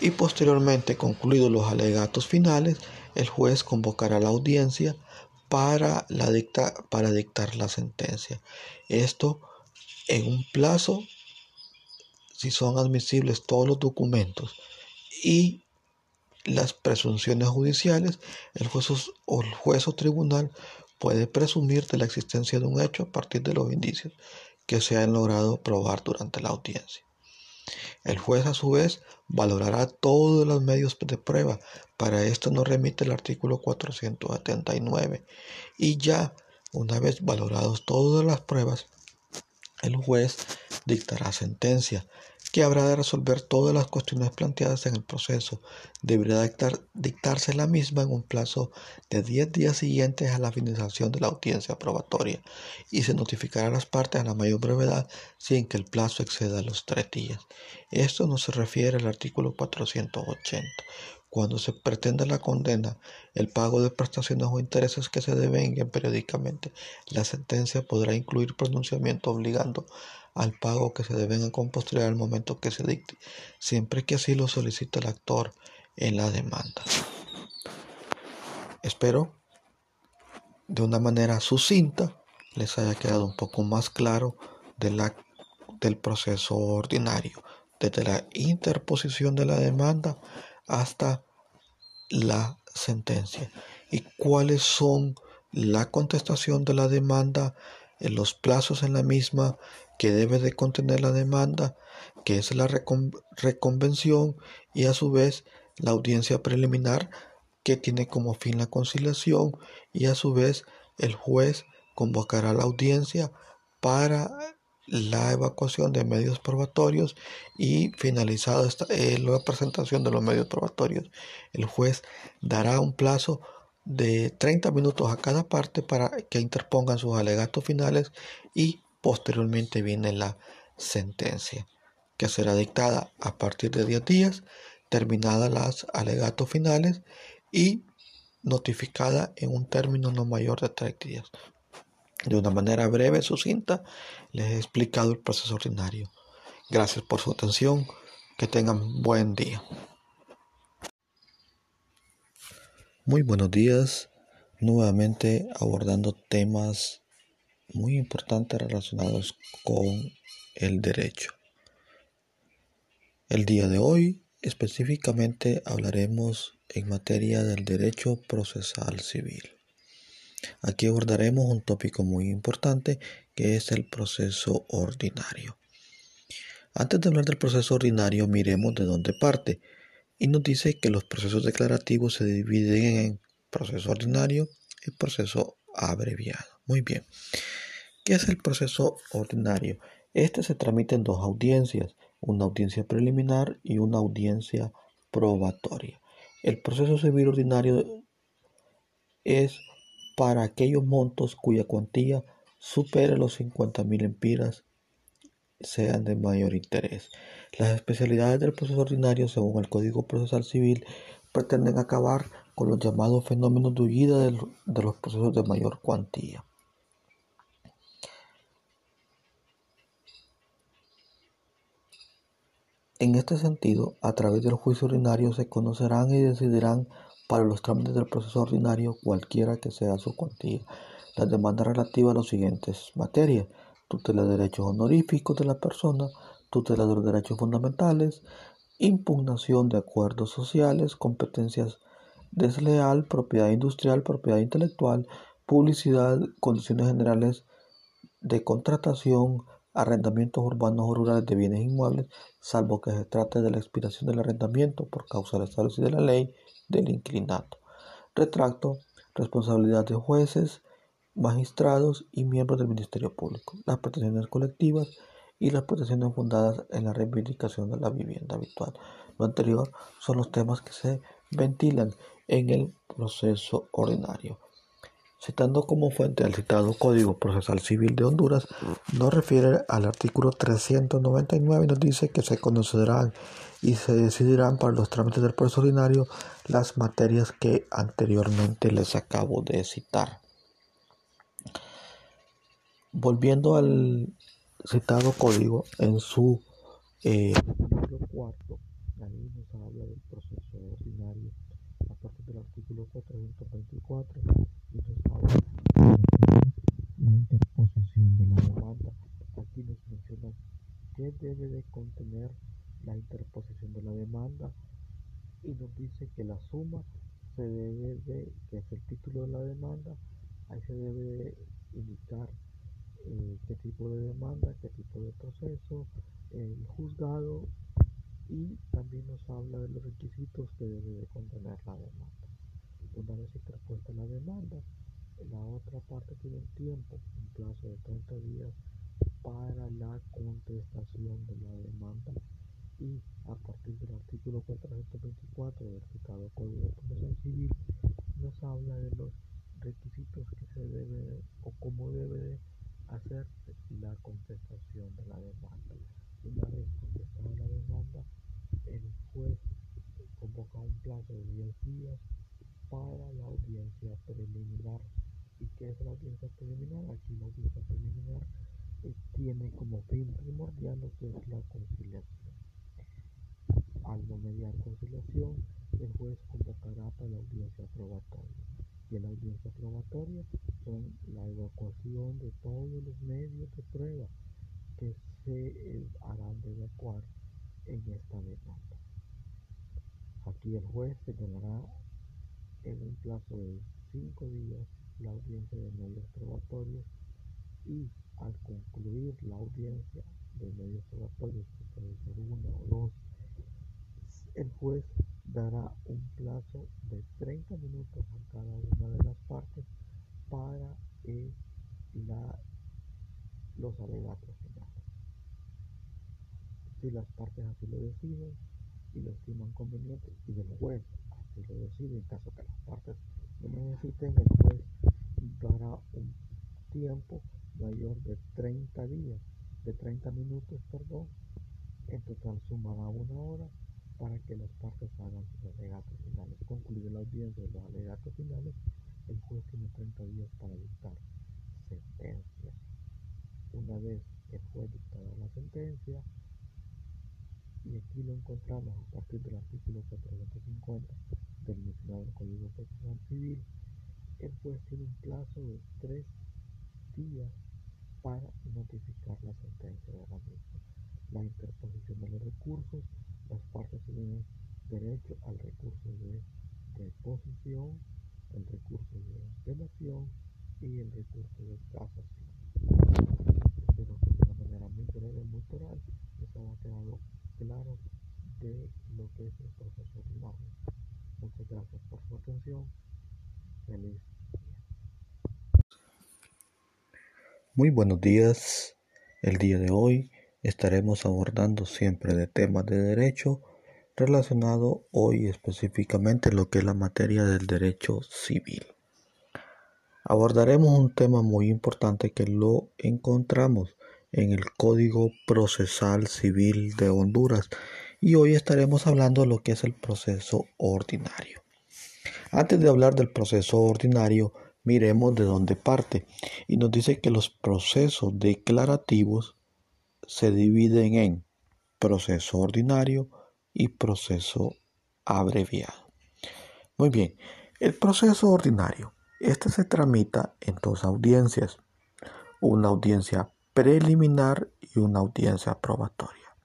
y posteriormente concluidos los alegatos finales, el juez convocará la audiencia para, para dictar la sentencia. Esto en un plazo, si son admisibles todos los documentos y las presunciones judiciales, el juez o, el juez o tribunal puede presumir de la existencia de un hecho a partir de los indicios que se han logrado probar durante la audiencia. El juez a su vez valorará todos los medios de prueba. Para esto nos remite el artículo 479. Y ya, una vez valorados todas las pruebas, el juez dictará sentencia que habrá de resolver todas las cuestiones planteadas en el proceso. Deberá dictarse la misma en un plazo de 10 días siguientes a la finalización de la audiencia probatoria y se notificará a las partes a la mayor brevedad sin que el plazo exceda los tres días. Esto no se refiere al artículo 480. Cuando se pretenda la condena, el pago de prestaciones o intereses que se devenguen periódicamente, la sentencia podrá incluir pronunciamiento obligando al pago que se deben con posterioridad al momento que se dicte, siempre que así lo solicite el actor en la demanda. Espero de una manera sucinta les haya quedado un poco más claro de la, del proceso ordinario, desde la interposición de la demanda hasta la sentencia. Y cuáles son la contestación de la demanda en los plazos en la misma que debe de contener la demanda, que es la reconvención y a su vez la audiencia preliminar que tiene como fin la conciliación y a su vez el juez convocará la audiencia para la evacuación de medios probatorios y finalizada eh, la presentación de los medios probatorios, el juez dará un plazo de 30 minutos a cada parte para que interpongan sus alegatos finales y Posteriormente viene la sentencia, que será dictada a partir de 10 días, terminadas las alegatos finales y notificada en un término no mayor de 3 días. De una manera breve y sucinta, les he explicado el proceso ordinario. Gracias por su atención. Que tengan buen día. Muy buenos días. Nuevamente abordando temas muy importantes relacionados con el derecho. El día de hoy específicamente hablaremos en materia del derecho procesal civil. Aquí abordaremos un tópico muy importante que es el proceso ordinario. Antes de hablar del proceso ordinario, miremos de dónde parte. Y nos dice que los procesos declarativos se dividen en proceso ordinario y proceso abreviado. Muy bien. ¿Qué es el proceso ordinario? Este se tramita en dos audiencias, una audiencia preliminar y una audiencia probatoria. El proceso civil ordinario es para aquellos montos cuya cuantía supere los 50.000 empiras sean de mayor interés. Las especialidades del proceso ordinario, según el Código Procesal Civil, pretenden acabar con los llamados fenómenos de huida de los procesos de mayor cuantía. En este sentido, a través del juicio ordinario se conocerán y decidirán para los trámites del proceso ordinario, cualquiera que sea su cuantía, las demandas relativas a las siguientes materias: tutela de derechos honoríficos de la persona, tutela de los derechos fundamentales, impugnación de acuerdos sociales, competencias desleal, propiedad industrial, propiedad intelectual, publicidad, condiciones generales de contratación, arrendamientos urbanos o rurales de bienes inmuebles, salvo que se trate de la expiración del arrendamiento por causa del establecida de la ley del inclinato. Retracto, responsabilidad de jueces, magistrados y miembros del Ministerio Público, las protecciones colectivas y las protecciones fundadas en la reivindicación de la vivienda habitual. Lo anterior son los temas que se ventilan en el proceso ordinario. Citando como fuente al citado Código Procesal Civil de Honduras, nos refiere al artículo 399 y nos dice que se conocerán y se decidirán para los trámites del proceso ordinario las materias que anteriormente les acabo de citar. Volviendo al citado código, en su eh, cuarto, ahí nos habla del proceso ordinario a partir del artículo 424 y nos habla la interposición de la demanda. Aquí nos menciona qué debe de contener la interposición de la demanda y nos dice que la suma se debe de, que es el título de la demanda, ahí se debe indicar eh, qué tipo de demanda, qué tipo de proceso, el juzgado y también nos habla de los requisitos que debe de contener la demanda. Una vez interpuesta la demanda, la otra parte tiene un tiempo, un plazo de 30 días para la contestación de la demanda y a partir del artículo 424 del citado Código de Procesal Civil nos habla de los requisitos que se debe o cómo debe hacer la contestación de la demanda. Una vez contestada la demanda, el juez convoca un plazo de 10 días para la audiencia preliminar. ¿Y qué es la audiencia preliminar? Aquí la audiencia preliminar eh, tiene como fin primordial lo que es la conciliación. Al no mediar conciliación, el juez convocará para la audiencia probatoria. Y en la audiencia probatoria son la evacuación de todos los medios de prueba que se eh, harán de evacuar en esta demanda. Aquí el juez señalará en un plazo de cinco días la audiencia de medios probatorios y al concluir la audiencia de medios probatorios, que puede ser una o dos el juez dará un plazo de 30 minutos a cada una de las partes para eh, los alegatos finales. Si las partes así lo deciden y lo estiman conveniente y el juez decide en caso que las partes lo necesiten, el juez dará un tiempo mayor de 30 días, de 30 minutos, perdón, en total sumará una hora para que las partes hagan sus alegatos finales. Concluye la audiencia de los alegatos finales, el juez tiene 30 días para dictar sentencia. Una vez que fue dictada la sentencia, y aquí lo encontramos a partir del artículo 450 del mencionado Código Procesal Civil, el juez tiene un plazo de tres días para notificar la sentencia de la misma. La interposición de los recursos, las partes tienen derecho al recurso de deposición, el recurso de apelación y el recurso de casación. Que de una manera muy breve, muy claro de lo que es el proceso ordinario. Muchas gracias por su atención. Feliz Muy buenos días. El día de hoy estaremos abordando siempre de temas de derecho relacionado hoy específicamente lo que es la materia del derecho civil. Abordaremos un tema muy importante que lo encontramos en el Código Procesal Civil de Honduras y hoy estaremos hablando de lo que es el proceso ordinario. Antes de hablar del proceso ordinario, miremos de dónde parte. Y nos dice que los procesos declarativos se dividen en proceso ordinario y proceso abreviado. Muy bien, el proceso ordinario. Este se tramita en dos audiencias, una audiencia preliminar y una audiencia probatoria.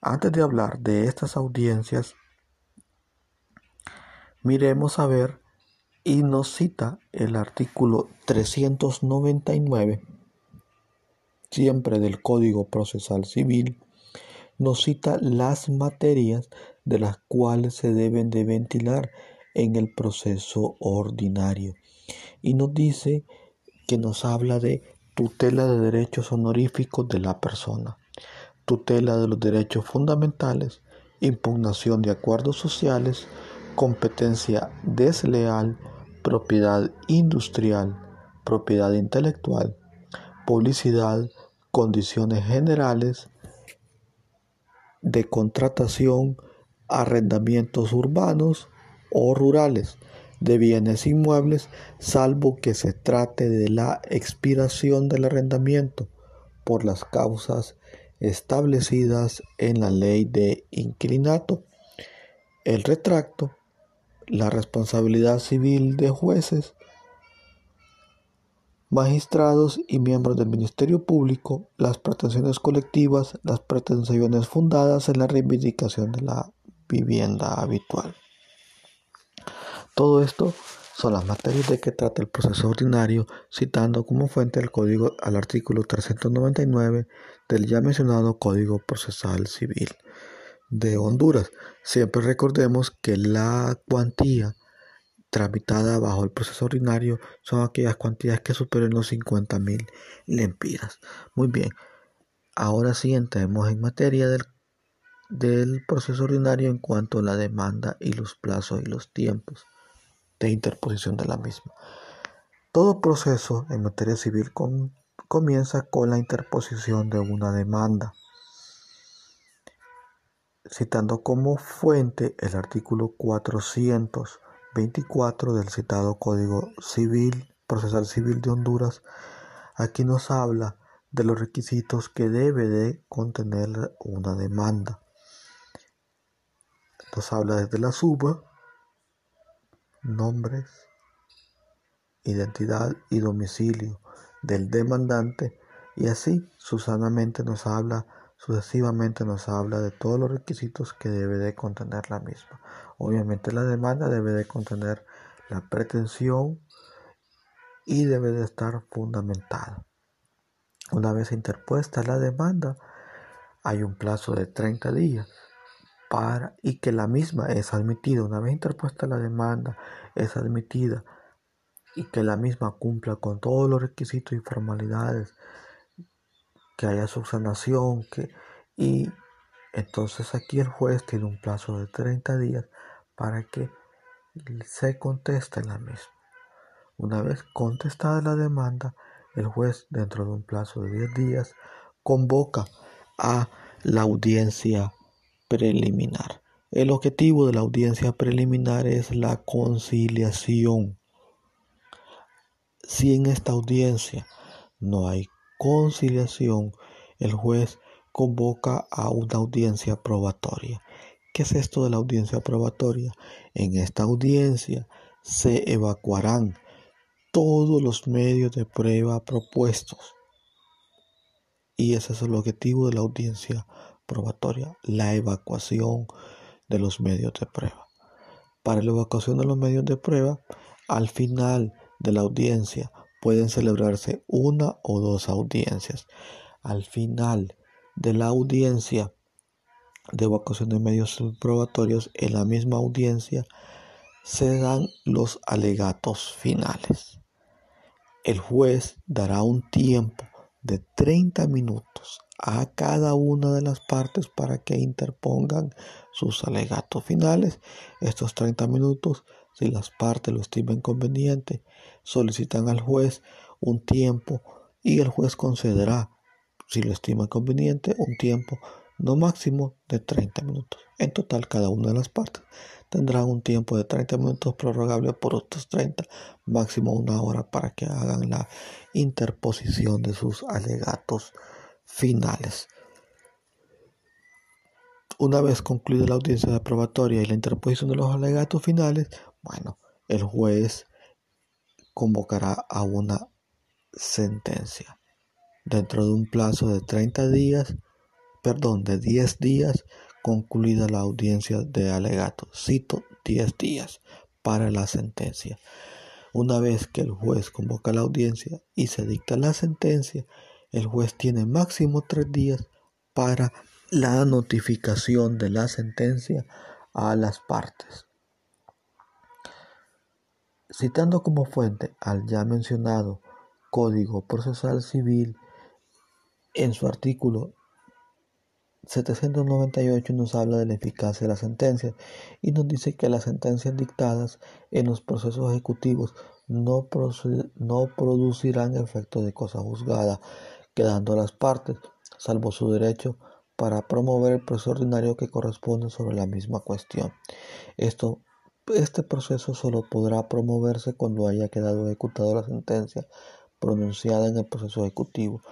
Antes de hablar de estas audiencias, miremos a ver y nos cita el artículo 399, siempre del Código Procesal Civil, nos cita las materias de las cuales se deben de ventilar en el proceso ordinario y nos dice que nos habla de tutela de derechos honoríficos de la persona, tutela de los derechos fundamentales, impugnación de acuerdos sociales, competencia desleal, propiedad industrial, propiedad intelectual, publicidad, condiciones generales de contratación, arrendamientos urbanos o rurales de bienes inmuebles, salvo que se trate de la expiración del arrendamiento por las causas establecidas en la ley de inquilinato. El retracto la responsabilidad civil de jueces, magistrados y miembros del Ministerio Público, las pretensiones colectivas, las pretensiones fundadas en la reivindicación de la vivienda habitual. Todo esto son las materias de que trata el proceso ordinario, citando como fuente el código al artículo 399 del ya mencionado Código Procesal Civil de Honduras. Siempre recordemos que la cuantía tramitada bajo el proceso ordinario son aquellas cuantías que superen los 50 mil lempiras. Muy bien, ahora sí entremos en materia del proceso ordinario en cuanto a la demanda y los plazos y los tiempos de interposición de la misma. Todo proceso en materia civil comienza con la interposición de una demanda citando como fuente el artículo 424 del citado Código Civil, Procesal Civil de Honduras, aquí nos habla de los requisitos que debe de contener una demanda. Nos habla desde la suba, nombres, identidad y domicilio del demandante y así susanamente nos habla Sucesivamente nos habla de todos los requisitos que debe de contener la misma. Obviamente la demanda debe de contener la pretensión y debe de estar fundamentada. Una vez interpuesta la demanda, hay un plazo de 30 días y que la misma es admitida. Una vez interpuesta la demanda, es admitida y que la misma cumpla con todos los requisitos y formalidades que haya subsanación, que, y entonces aquí el juez tiene un plazo de 30 días para que se conteste la misma. Una vez contestada la demanda, el juez dentro de un plazo de 10 días convoca a la audiencia preliminar. El objetivo de la audiencia preliminar es la conciliación. Si en esta audiencia no hay conciliación, el juez convoca a una audiencia probatoria. ¿Qué es esto de la audiencia probatoria? En esta audiencia se evacuarán todos los medios de prueba propuestos. Y ese es el objetivo de la audiencia probatoria, la evacuación de los medios de prueba. Para la evacuación de los medios de prueba, al final de la audiencia pueden celebrarse una o dos audiencias. Al final de la audiencia de evacuación de medios probatorios, en la misma audiencia se dan los alegatos finales. El juez dará un tiempo de 30 minutos a cada una de las partes para que interpongan sus alegatos finales. Estos 30 minutos, si las partes lo estimen conveniente, solicitan al juez un tiempo y el juez concederá, si lo estima conveniente, un tiempo no máximo de 30 minutos. En total, cada una de las partes tendrá un tiempo de 30 minutos prorrogable por otros 30, máximo una hora para que hagan la interposición de sus alegatos finales. Una vez concluida la audiencia de probatoria y la interposición de los alegatos finales, bueno, el juez convocará a una sentencia. Dentro de un plazo de 30 días, perdón, de 10 días, concluida la audiencia de alegato. Cito 10 días para la sentencia. Una vez que el juez convoca la audiencia y se dicta la sentencia, el juez tiene máximo tres días para la notificación de la sentencia a las partes. Citando como fuente al ya mencionado Código Procesal Civil, en su artículo 798 nos habla de la eficacia de la sentencia y nos dice que las sentencias dictadas en los procesos ejecutivos no, no producirán efecto de cosa juzgada, quedando las partes, salvo su derecho, para promover el proceso ordinario que corresponde sobre la misma cuestión. Esto, este proceso solo podrá promoverse cuando haya quedado ejecutada la sentencia pronunciada en el proceso ejecutivo.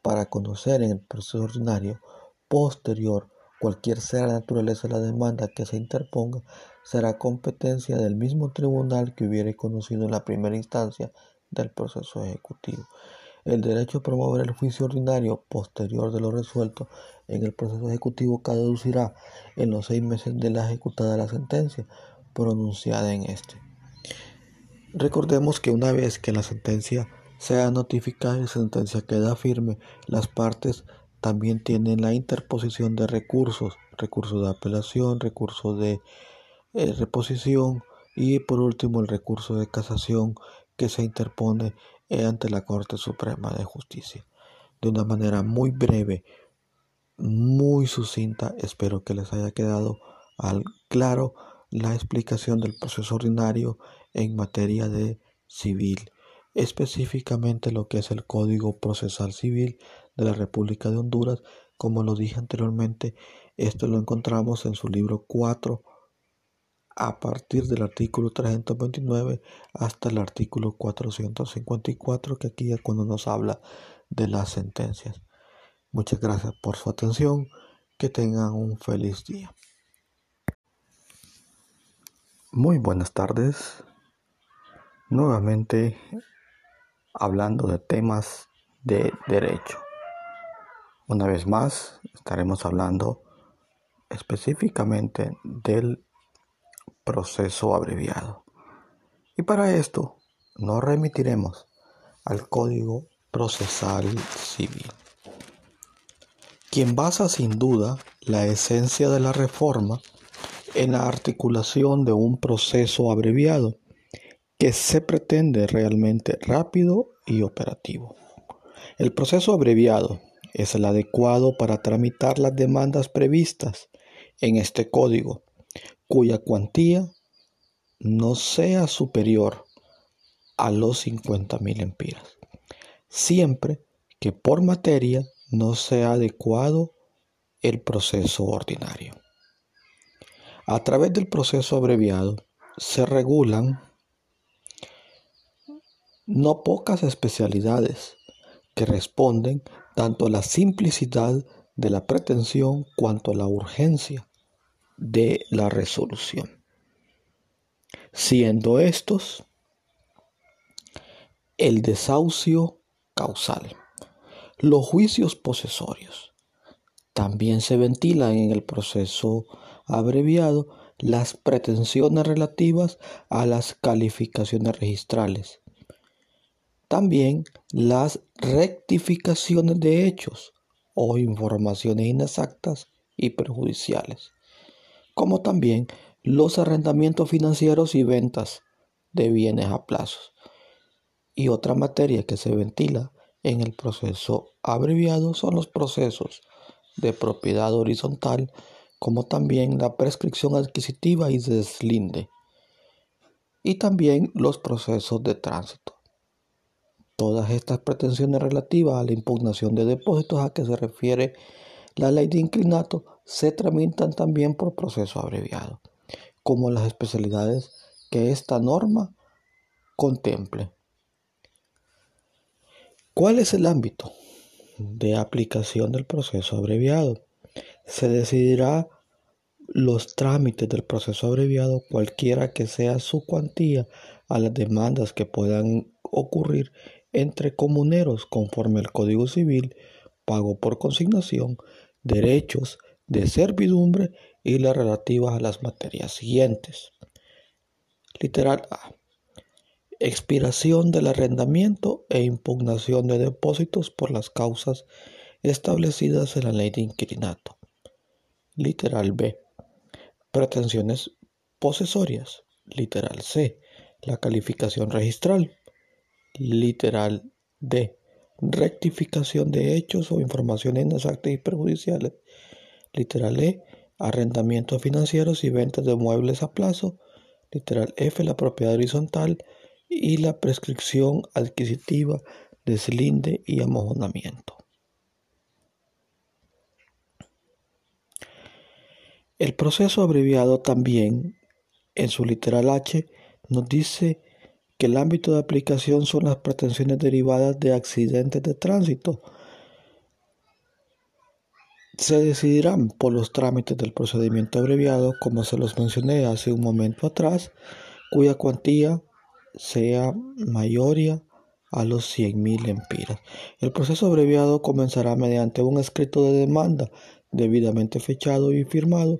Para conocer en el proceso ordinario posterior cualquier sea la naturaleza de la demanda que se interponga, será competencia del mismo tribunal que hubiere conocido en la primera instancia del proceso ejecutivo. El derecho a promover el juicio ordinario posterior de lo resuelto en el proceso ejecutivo caducirá en los seis meses de la ejecutada la sentencia pronunciada en este. Recordemos que una vez que la sentencia sea notificada y sentencia queda firme, las partes también tienen la interposición de recursos, recursos de apelación, recursos de eh, reposición y por último el recurso de casación que se interpone ante la Corte Suprema de Justicia. De una manera muy breve, muy sucinta, espero que les haya quedado al claro la explicación del proceso ordinario en materia de civil, específicamente lo que es el Código Procesal Civil de la República de Honduras. Como lo dije anteriormente, esto lo encontramos en su libro 4 a partir del artículo 329 hasta el artículo 454, que aquí es cuando nos habla de las sentencias. Muchas gracias por su atención. Que tengan un feliz día. Muy buenas tardes. Nuevamente hablando de temas de derecho. Una vez más estaremos hablando específicamente del proceso abreviado. Y para esto nos remitiremos al Código Procesal Civil, quien basa sin duda la esencia de la reforma en la articulación de un proceso abreviado que se pretende realmente rápido y operativo. El proceso abreviado es el adecuado para tramitar las demandas previstas en este código cuya cuantía no sea superior a los 50.000 empiras, siempre que por materia no sea adecuado el proceso ordinario. A través del proceso abreviado se regulan no pocas especialidades que responden tanto a la simplicidad de la pretensión cuanto a la urgencia de la resolución. Siendo estos el desahucio causal, los juicios posesorios. También se ventilan en el proceso abreviado las pretensiones relativas a las calificaciones registrales. También las rectificaciones de hechos o informaciones inexactas y perjudiciales, como también los arrendamientos financieros y ventas de bienes a plazos. Y otra materia que se ventila en el proceso abreviado son los procesos de propiedad horizontal, como también la prescripción adquisitiva y deslinde, y también los procesos de tránsito. Todas estas pretensiones relativas a la impugnación de depósitos a que se refiere la ley de inclinato se tramitan también por proceso abreviado, como las especialidades que esta norma contemple. ¿Cuál es el ámbito de aplicación del proceso abreviado? Se decidirá los trámites del proceso abreviado, cualquiera que sea su cuantía, a las demandas que puedan ocurrir entre comuneros conforme al Código Civil, pago por consignación, derechos de servidumbre y las relativas a las materias siguientes. Literal A. Expiración del arrendamiento e impugnación de depósitos por las causas establecidas en la ley de inquilinato. Literal B. Pretensiones posesorias. Literal C. La calificación registral literal D. Rectificación de hechos o informaciones inexactas y perjudiciales. Literal E. Arrendamientos financieros y ventas de muebles a plazo. Literal F. La propiedad horizontal y la prescripción adquisitiva, deslinde y amojonamiento. El proceso abreviado también, en su literal H, nos dice que el ámbito de aplicación son las pretensiones derivadas de accidentes de tránsito. Se decidirán por los trámites del procedimiento abreviado, como se los mencioné hace un momento atrás, cuya cuantía sea mayoría a los 100.000 empiras. El proceso abreviado comenzará mediante un escrito de demanda debidamente fechado y firmado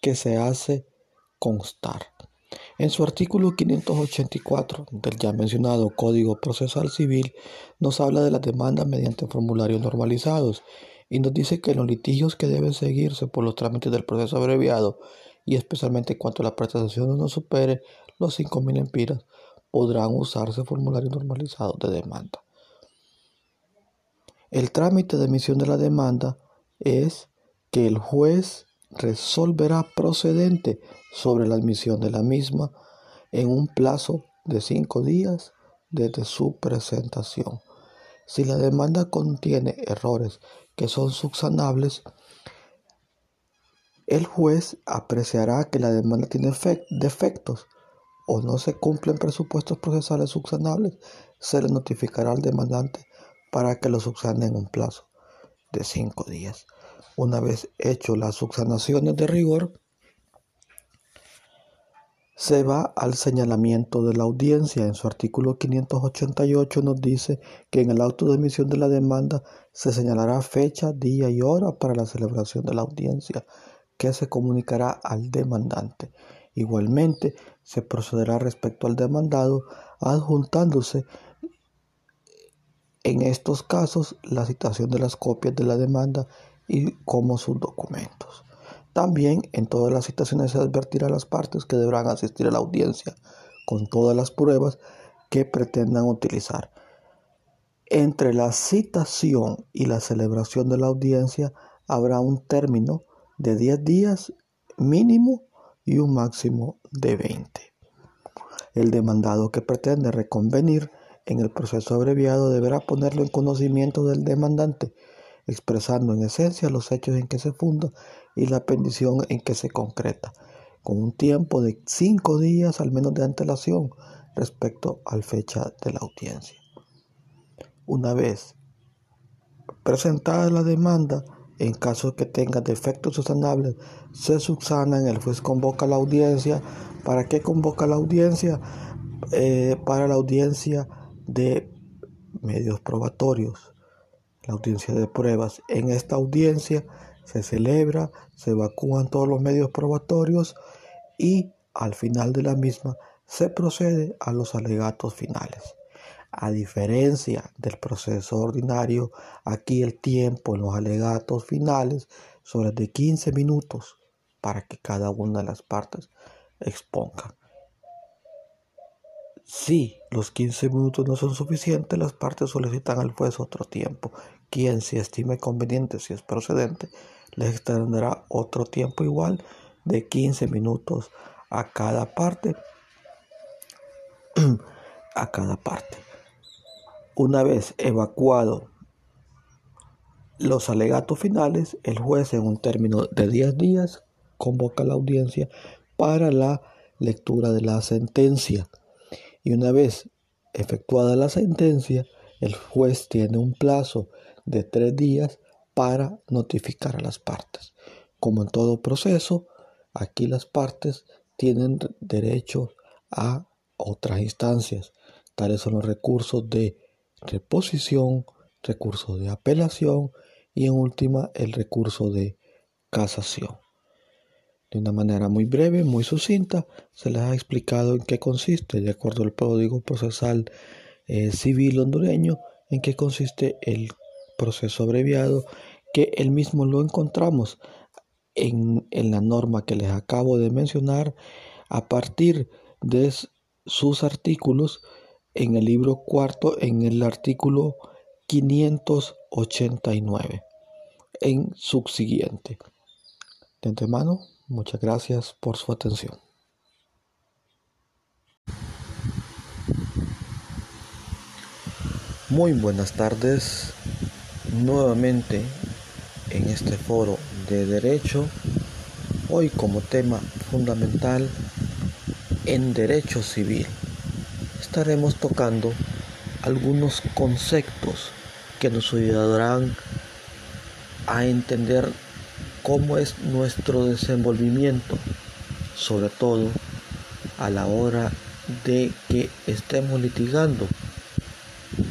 que se hace constar. En su artículo 584 del ya mencionado Código Procesal Civil nos habla de las demandas mediante formularios normalizados y nos dice que los litigios que deben seguirse por los trámites del proceso abreviado y especialmente cuanto la prestación no supere los 5.000 empiras podrán usarse formularios normalizados de demanda. El trámite de emisión de la demanda es que el juez resolverá procedente sobre la admisión de la misma en un plazo de cinco días desde su presentación. Si la demanda contiene errores que son subsanables, el juez apreciará que la demanda tiene defectos o no se cumplen presupuestos procesales subsanables, se le notificará al demandante para que lo subsane en un plazo de cinco días. Una vez hecho las subsanaciones de rigor, se va al señalamiento de la audiencia. En su artículo 588 nos dice que en el auto de emisión de la demanda se señalará fecha, día y hora para la celebración de la audiencia, que se comunicará al demandante. Igualmente, se procederá respecto al demandado adjuntándose en estos casos la citación de las copias de la demanda y como sus documentos. También en todas las citaciones se advertirá a las partes que deberán asistir a la audiencia con todas las pruebas que pretendan utilizar. Entre la citación y la celebración de la audiencia habrá un término de 10 días mínimo y un máximo de 20. El demandado que pretende reconvenir en el proceso abreviado deberá ponerlo en conocimiento del demandante expresando en esencia los hechos en que se funda y la pendición en que se concreta, con un tiempo de cinco días al menos de antelación respecto a la fecha de la audiencia. Una vez Presentada la demanda, en caso que tenga defectos subsanables, se subsanan, el juez convoca la audiencia. ¿Para qué convoca la audiencia? Eh, para la audiencia de medios probatorios, la audiencia de pruebas. En esta audiencia se celebra, se evacúan todos los medios probatorios y al final de la misma se procede a los alegatos finales. A diferencia del proceso ordinario, aquí el tiempo en los alegatos finales son de 15 minutos para que cada una de las partes exponga. Si los 15 minutos no son suficientes, las partes solicitan al juez otro tiempo, quien si estime conveniente, si es procedente, les extenderá otro tiempo igual de 15 minutos a cada parte. a cada parte. Una vez evacuado los alegatos finales, el juez en un término de 10 días convoca la audiencia para la lectura de la sentencia. Y una vez efectuada la sentencia, el juez tiene un plazo de tres días para notificar a las partes. Como en todo proceso, aquí las partes tienen derecho a otras instancias. Tales son los recursos de reposición, recurso de apelación y en última el recurso de casación. De una manera muy breve, muy sucinta, se les ha explicado en qué consiste, de acuerdo al Código Procesal eh, Civil hondureño, en qué consiste el proceso abreviado, que el mismo lo encontramos en, en la norma que les acabo de mencionar a partir de sus artículos en el libro cuarto, en el artículo 589, en subsiguiente. De antemano, muchas gracias por su atención. Muy buenas tardes, nuevamente en este foro de derecho, hoy como tema fundamental en derecho civil estaremos tocando algunos conceptos que nos ayudarán a entender cómo es nuestro desenvolvimiento, sobre todo a la hora de que estemos litigando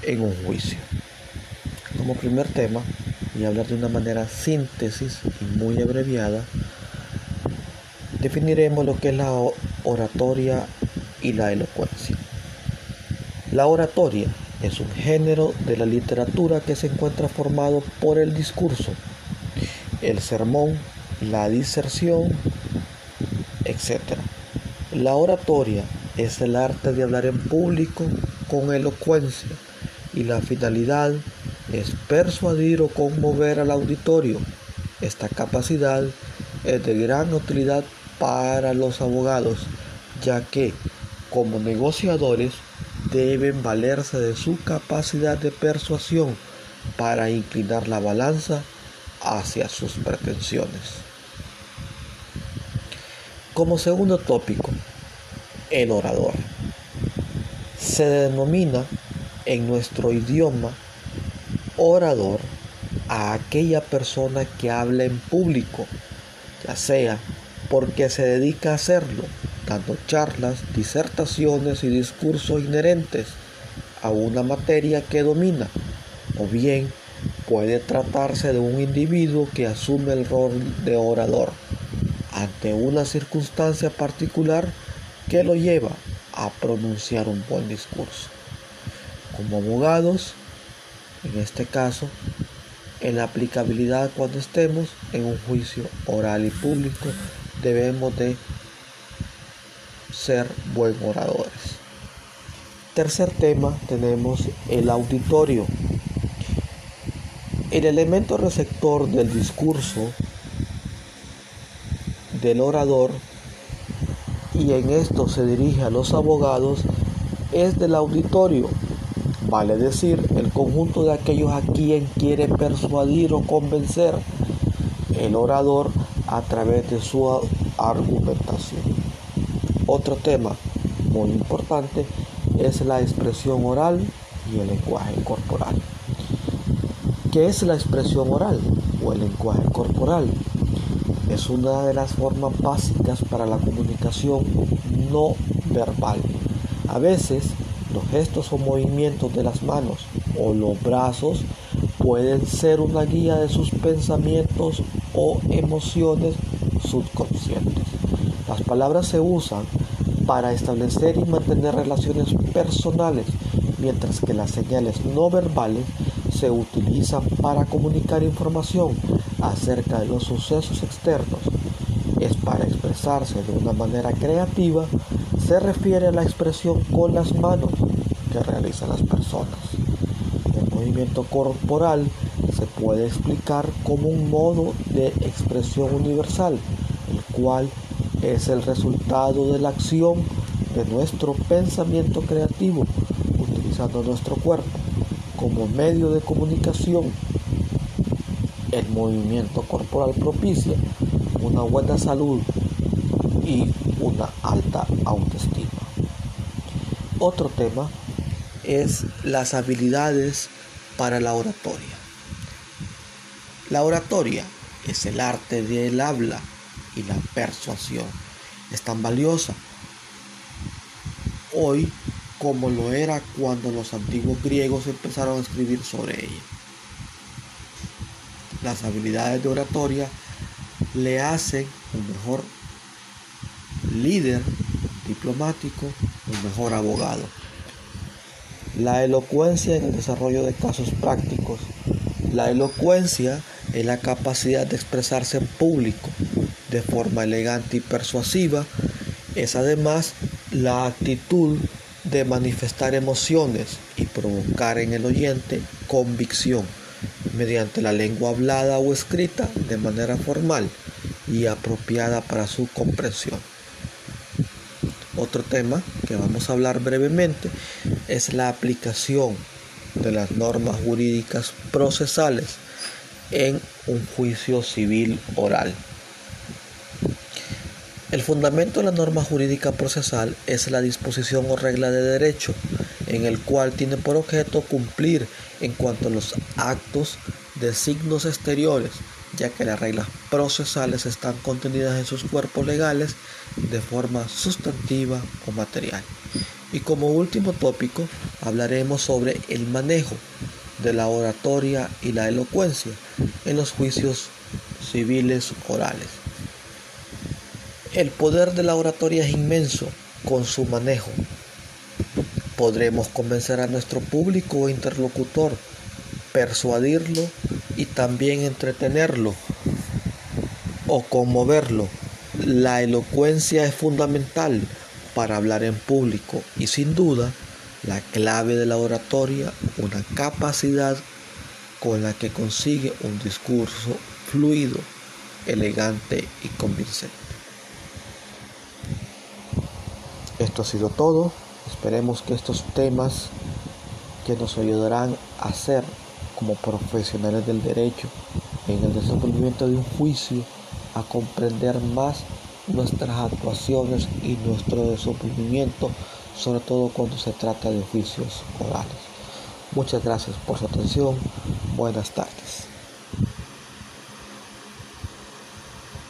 en un juicio. Como primer tema, y hablar de una manera síntesis y muy abreviada, definiremos lo que es la oratoria y la elocuencia. La oratoria es un género de la literatura que se encuentra formado por el discurso, el sermón, la diserción, etc. La oratoria es el arte de hablar en público con elocuencia y la finalidad es persuadir o conmover al auditorio. Esta capacidad es de gran utilidad para los abogados, ya que como negociadores deben valerse de su capacidad de persuasión para inclinar la balanza hacia sus pretensiones. Como segundo tópico, el orador. Se denomina en nuestro idioma orador a aquella persona que habla en público, ya sea porque se dedica a hacerlo dando charlas, disertaciones y discursos inherentes a una materia que domina, o bien puede tratarse de un individuo que asume el rol de orador ante una circunstancia particular que lo lleva a pronunciar un buen discurso. Como abogados, en este caso, en la aplicabilidad cuando estemos en un juicio oral y público, debemos de ser buen oradores. Tercer tema tenemos el auditorio. El elemento receptor del discurso del orador, y en esto se dirige a los abogados, es del auditorio, vale decir, el conjunto de aquellos a quien quiere persuadir o convencer el orador a través de su argumentación. Otro tema muy importante es la expresión oral y el lenguaje corporal. ¿Qué es la expresión oral o el lenguaje corporal? Es una de las formas básicas para la comunicación no verbal. A veces los gestos o movimientos de las manos o los brazos pueden ser una guía de sus pensamientos o emociones subconscientes. Las palabras se usan para establecer y mantener relaciones personales, mientras que las señales no verbales se utilizan para comunicar información acerca de los sucesos externos. Es para expresarse de una manera creativa, se refiere a la expresión con las manos que realizan las personas. El movimiento corporal se puede explicar como un modo de expresión universal, el cual es el resultado de la acción de nuestro pensamiento creativo utilizando nuestro cuerpo como medio de comunicación. El movimiento corporal propicia una buena salud y una alta autoestima. Otro tema es las habilidades para la oratoria. La oratoria es el arte del habla y la persuasión. Es tan valiosa hoy como lo era cuando los antiguos griegos empezaron a escribir sobre ella. Las habilidades de oratoria le hacen un mejor líder diplomático, un mejor abogado. La elocuencia en el desarrollo de casos prácticos. La elocuencia es la capacidad de expresarse en público de forma elegante y persuasiva. Es además la actitud de manifestar emociones y provocar en el oyente convicción mediante la lengua hablada o escrita de manera formal y apropiada para su comprensión. Otro tema que vamos a hablar brevemente es la aplicación de las normas jurídicas procesales en un juicio civil oral. El fundamento de la norma jurídica procesal es la disposición o regla de derecho, en el cual tiene por objeto cumplir en cuanto a los actos de signos exteriores, ya que las reglas procesales están contenidas en sus cuerpos legales de forma sustantiva o material. Y como último tópico hablaremos sobre el manejo de la oratoria y la elocuencia en los juicios civiles orales. El poder de la oratoria es inmenso con su manejo. Podremos convencer a nuestro público o interlocutor, persuadirlo y también entretenerlo o conmoverlo. La elocuencia es fundamental para hablar en público y sin duda la clave de la oratoria, una capacidad con la que consigue un discurso fluido, elegante y convincente. Esto ha sido todo. Esperemos que estos temas que nos ayudarán a ser como profesionales del derecho en el desenvolvimiento de un juicio, a comprender más nuestras actuaciones y nuestro desenvolvimiento, sobre todo cuando se trata de juicios orales. Muchas gracias por su atención. Buenas tardes.